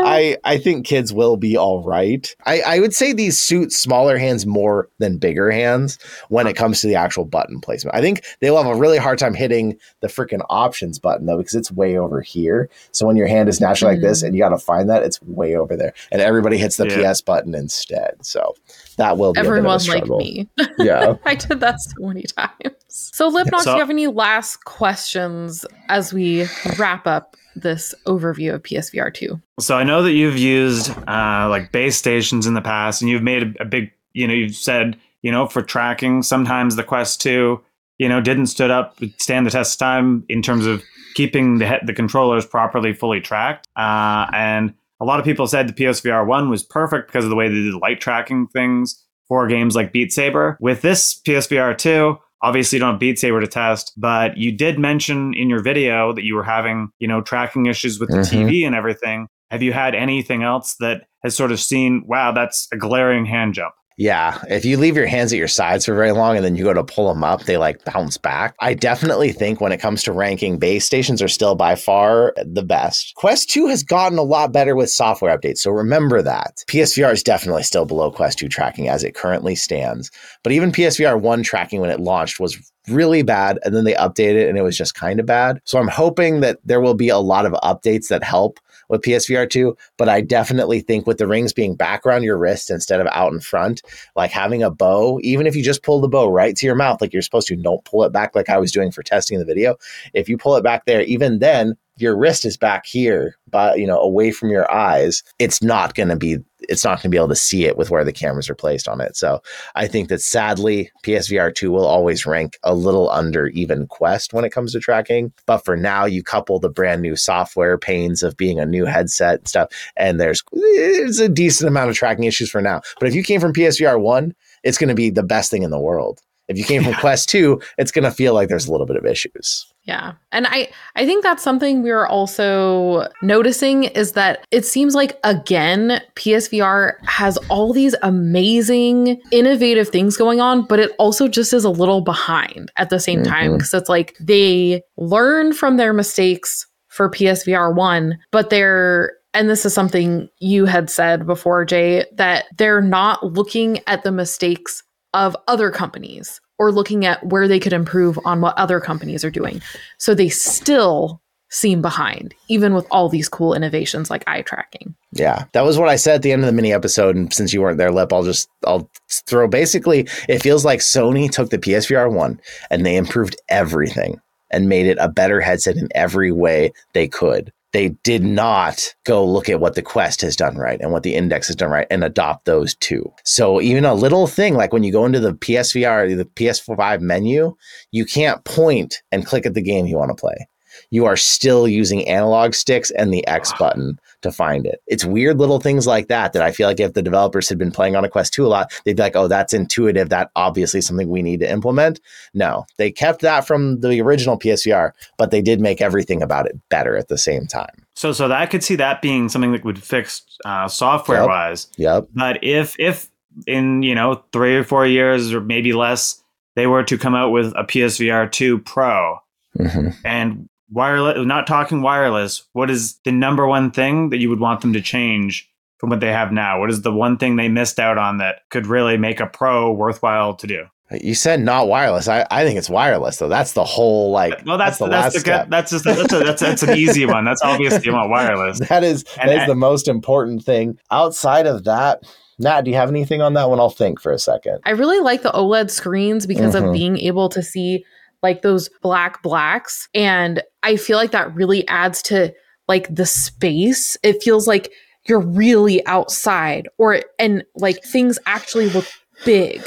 I, I think kids will be all right. I, I would say these suit smaller hands more than bigger hands when it comes to the actual button placement. I think they will have a really hard time hitting the freaking options button though, because it's way over here. So when your hand is naturally like this and you got to find that, it's way over there. And everybody hits the Yeah. PS button instead. So that will be a bit of a Everyone like struggle. me. Yeah. I did that so many times. So, Lipnox, So- do you have any last questions as we wrap up this overview of PSVR 2? So I know that you've used uh, like base stations in the past, and you've made a, a big, you know, you've said, you know, for tracking, sometimes the Quest 2, you know, didn't stood up, stand the test of time in terms of keeping the the controllers properly fully tracked. Uh, and a lot of people said the PSVR 1 was perfect because of the way they did light tracking things for games like Beat Saber. With this PSVR 2, obviously you don't have Beat Saber to test, but you did mention in your video that you were having, you know, tracking issues with the Mhm. TV and everything. Have you had anything else that has sort of seen, wow, that's a glaring hand jump? Yeah, if you leave your hands at your sides for very long and then you go to pull them up, they like bounce back. I definitely think when it comes to ranking, base stations are still by far the best. Quest 2 has gotten a lot better with software updates, so remember that. PSVR is definitely still below Quest 2 tracking as it currently stands. But even PSVR 1 tracking when it launched was really bad and then they updated it and it was just kind of bad. So I'm hoping that there will be a lot of updates that help with PSVR 2, but I definitely think with the rings being back around your wrist instead of out in front, like having a bow, even if you just pull the bow right to your mouth like you're supposed to, don't pull it back like I was doing for testing the video. If you pull it back there, even then your wrist is back here, but you know, away from your eyes, it's not going to be it's not going to be able to see it with where the cameras are placed on it. So I think that sadly, PSVR 2 will always rank a little under even Quest when it comes to tracking. But for now, you couple the brand new software pains of being a new headset and stuff, and there's there's a decent amount of tracking issues for now. But if you came from PSVR 1, it's going to be the best thing in the world. If you came from Quest 2, it's going to feel like there's a little bit of issues. Yeah. And I I think that's something we are also noticing is that it seems like again PSVR has all these amazing innovative things going on, but it also just is a little behind at the same time Mhm. because it's like they learn from their mistakes for PSVR 1, but they're and this is something you had said before Jay that they're not looking at the mistakes of other companies or looking at where they could improve on what other companies are doing. So they still seem behind, even with all these cool innovations like eye tracking. Yeah, that was what I said at the end of the mini episode. And since you weren't there, Lip, I'll just I'll throw. Basically, it feels like Sony took the PSVR one and they improved everything and made it a better headset in every way they could. They did not go look at what the Quest has done right and what the Index has done right and adopt those two. So even a little thing like when you go into the PSVR, the PS5 menu, you can't point and click at the game you want to play you are still using analog sticks and the X button to find it. It's weird little things like that that I feel like if the developers had been playing on a Quest 2 a lot, they'd be like, oh, that's intuitive. That obviously something we need to implement. No, they kept that from the original PSVR, but they did make everything about it better at the same time. So, so that I could see that being something that would fix uh, software wise. Yep. But if if in you know three or four years or maybe less, they were to come out with a PSVR two Pro, mm-hmm. and wireless not talking wireless what is the number one thing that you would want them to change from what they have now what is the one thing they missed out on that could really make a pro worthwhile to do you said not wireless. I, I think it's wireless though. That's the whole like. Well, that's that's the, that's, the step. that's just that's a, that's that's an easy one. That's obviously you want wireless. that is and, that is the most important thing. Outside of that, Nat, do you have anything on that one? I'll think for a second. I really like the OLED screens because mm-hmm. of being able to see like those black blacks. And I feel like that really adds to like the space. It feels like you're really outside or and like things actually look big.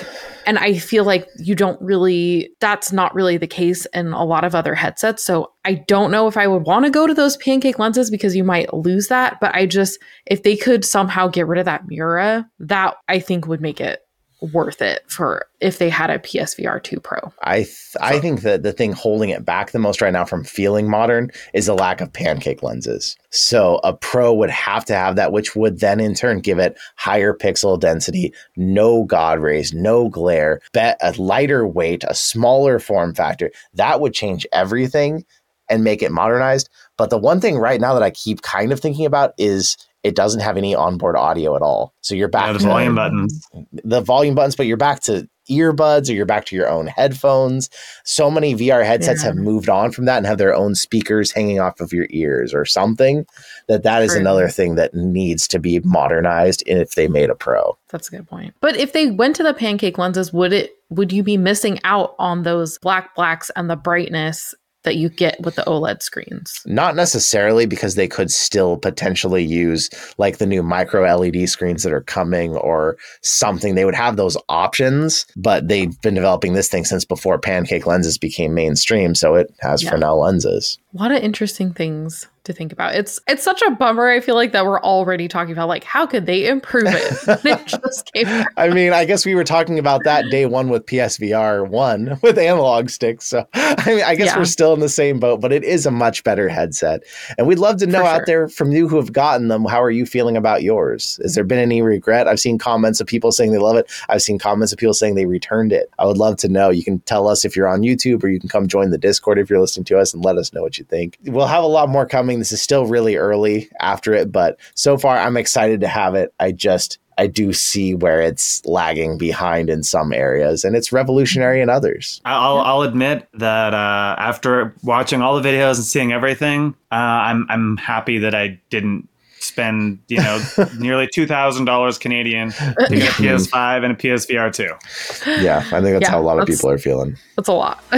And I feel like you don't really, that's not really the case in a lot of other headsets. So I don't know if I would want to go to those pancake lenses because you might lose that. But I just, if they could somehow get rid of that mirror, that I think would make it worth it for if they had a PSVR 2 Pro. I th- so. I think that the thing holding it back the most right now from feeling modern is the lack of pancake lenses. So a Pro would have to have that, which would then in turn give it higher pixel density, no God rays, no glare, bet a lighter weight, a smaller form factor. That would change everything and make it modernized. But the one thing right now that I keep kind of thinking about is it doesn't have any onboard audio at all. So you're back yeah, the to volume buttons. The volume buttons, but you're back to earbuds or you're back to your own headphones. So many VR headsets yeah. have moved on from that and have their own speakers hanging off of your ears or something. That that is another thing that needs to be modernized if they made a pro. That's a good point. But if they went to the pancake lenses, would it would you be missing out on those black blacks and the brightness that you get with the OLED screens. Not necessarily because they could still potentially use like the new micro LED screens that are coming or something. They would have those options, but they've been developing this thing since before pancake lenses became mainstream. So it has yeah. Fresnel lenses. A lot of interesting things to think about. It's it's such a bummer. I feel like that we're already talking about like how could they improve it? it just came I mean, I guess we were talking about that day one with PSVR one with analog sticks. So I mean, I guess yeah. we're still in the same boat, but it is a much better headset. And we'd love to know out there from you who have gotten them, how are you feeling about yours? Has there been any regret? I've seen comments of people saying they love it. I've seen comments of people saying they returned it. I would love to know. You can tell us if you're on YouTube or you can come join the Discord if you're listening to us and let us know what you think. We'll have a lot more coming this is still really early after it, but so far I'm excited to have it. I just I do see where it's lagging behind in some areas, and it's revolutionary in others. I'll, I'll admit that uh, after watching all the videos and seeing everything, uh, I'm I'm happy that I didn't spend you know nearly two thousand dollars Canadian to get a PS5 and a PSVR two. Yeah, I think that's yeah, how a lot of people are feeling. That's a lot.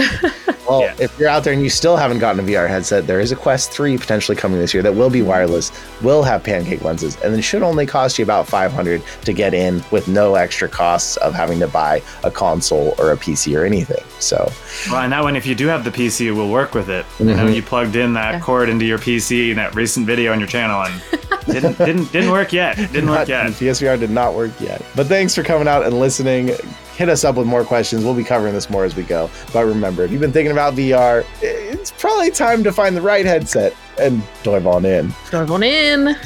well, yeah. if you're out there and you still haven't gotten a VR headset, there is a Quest three potentially coming this year that will be wireless, will have pancake lenses, and it should only cost you about five hundred to get in with no extra costs of having to buy a console or a PC or anything. So, well, and that one, if you do have the PC, it will work with it. Mm-hmm. You know, you plugged in that yeah. cord into your PC in that recent video on your channel and didn't didn't didn't work yet. Didn't not, work yet. PSVR did not work yet. But thanks for coming out and listening. Hit us up with more questions. We'll be covering this more as we go. But remember, if you've been thinking about VR, it's probably time to find the right headset and dive on in. Dive on in.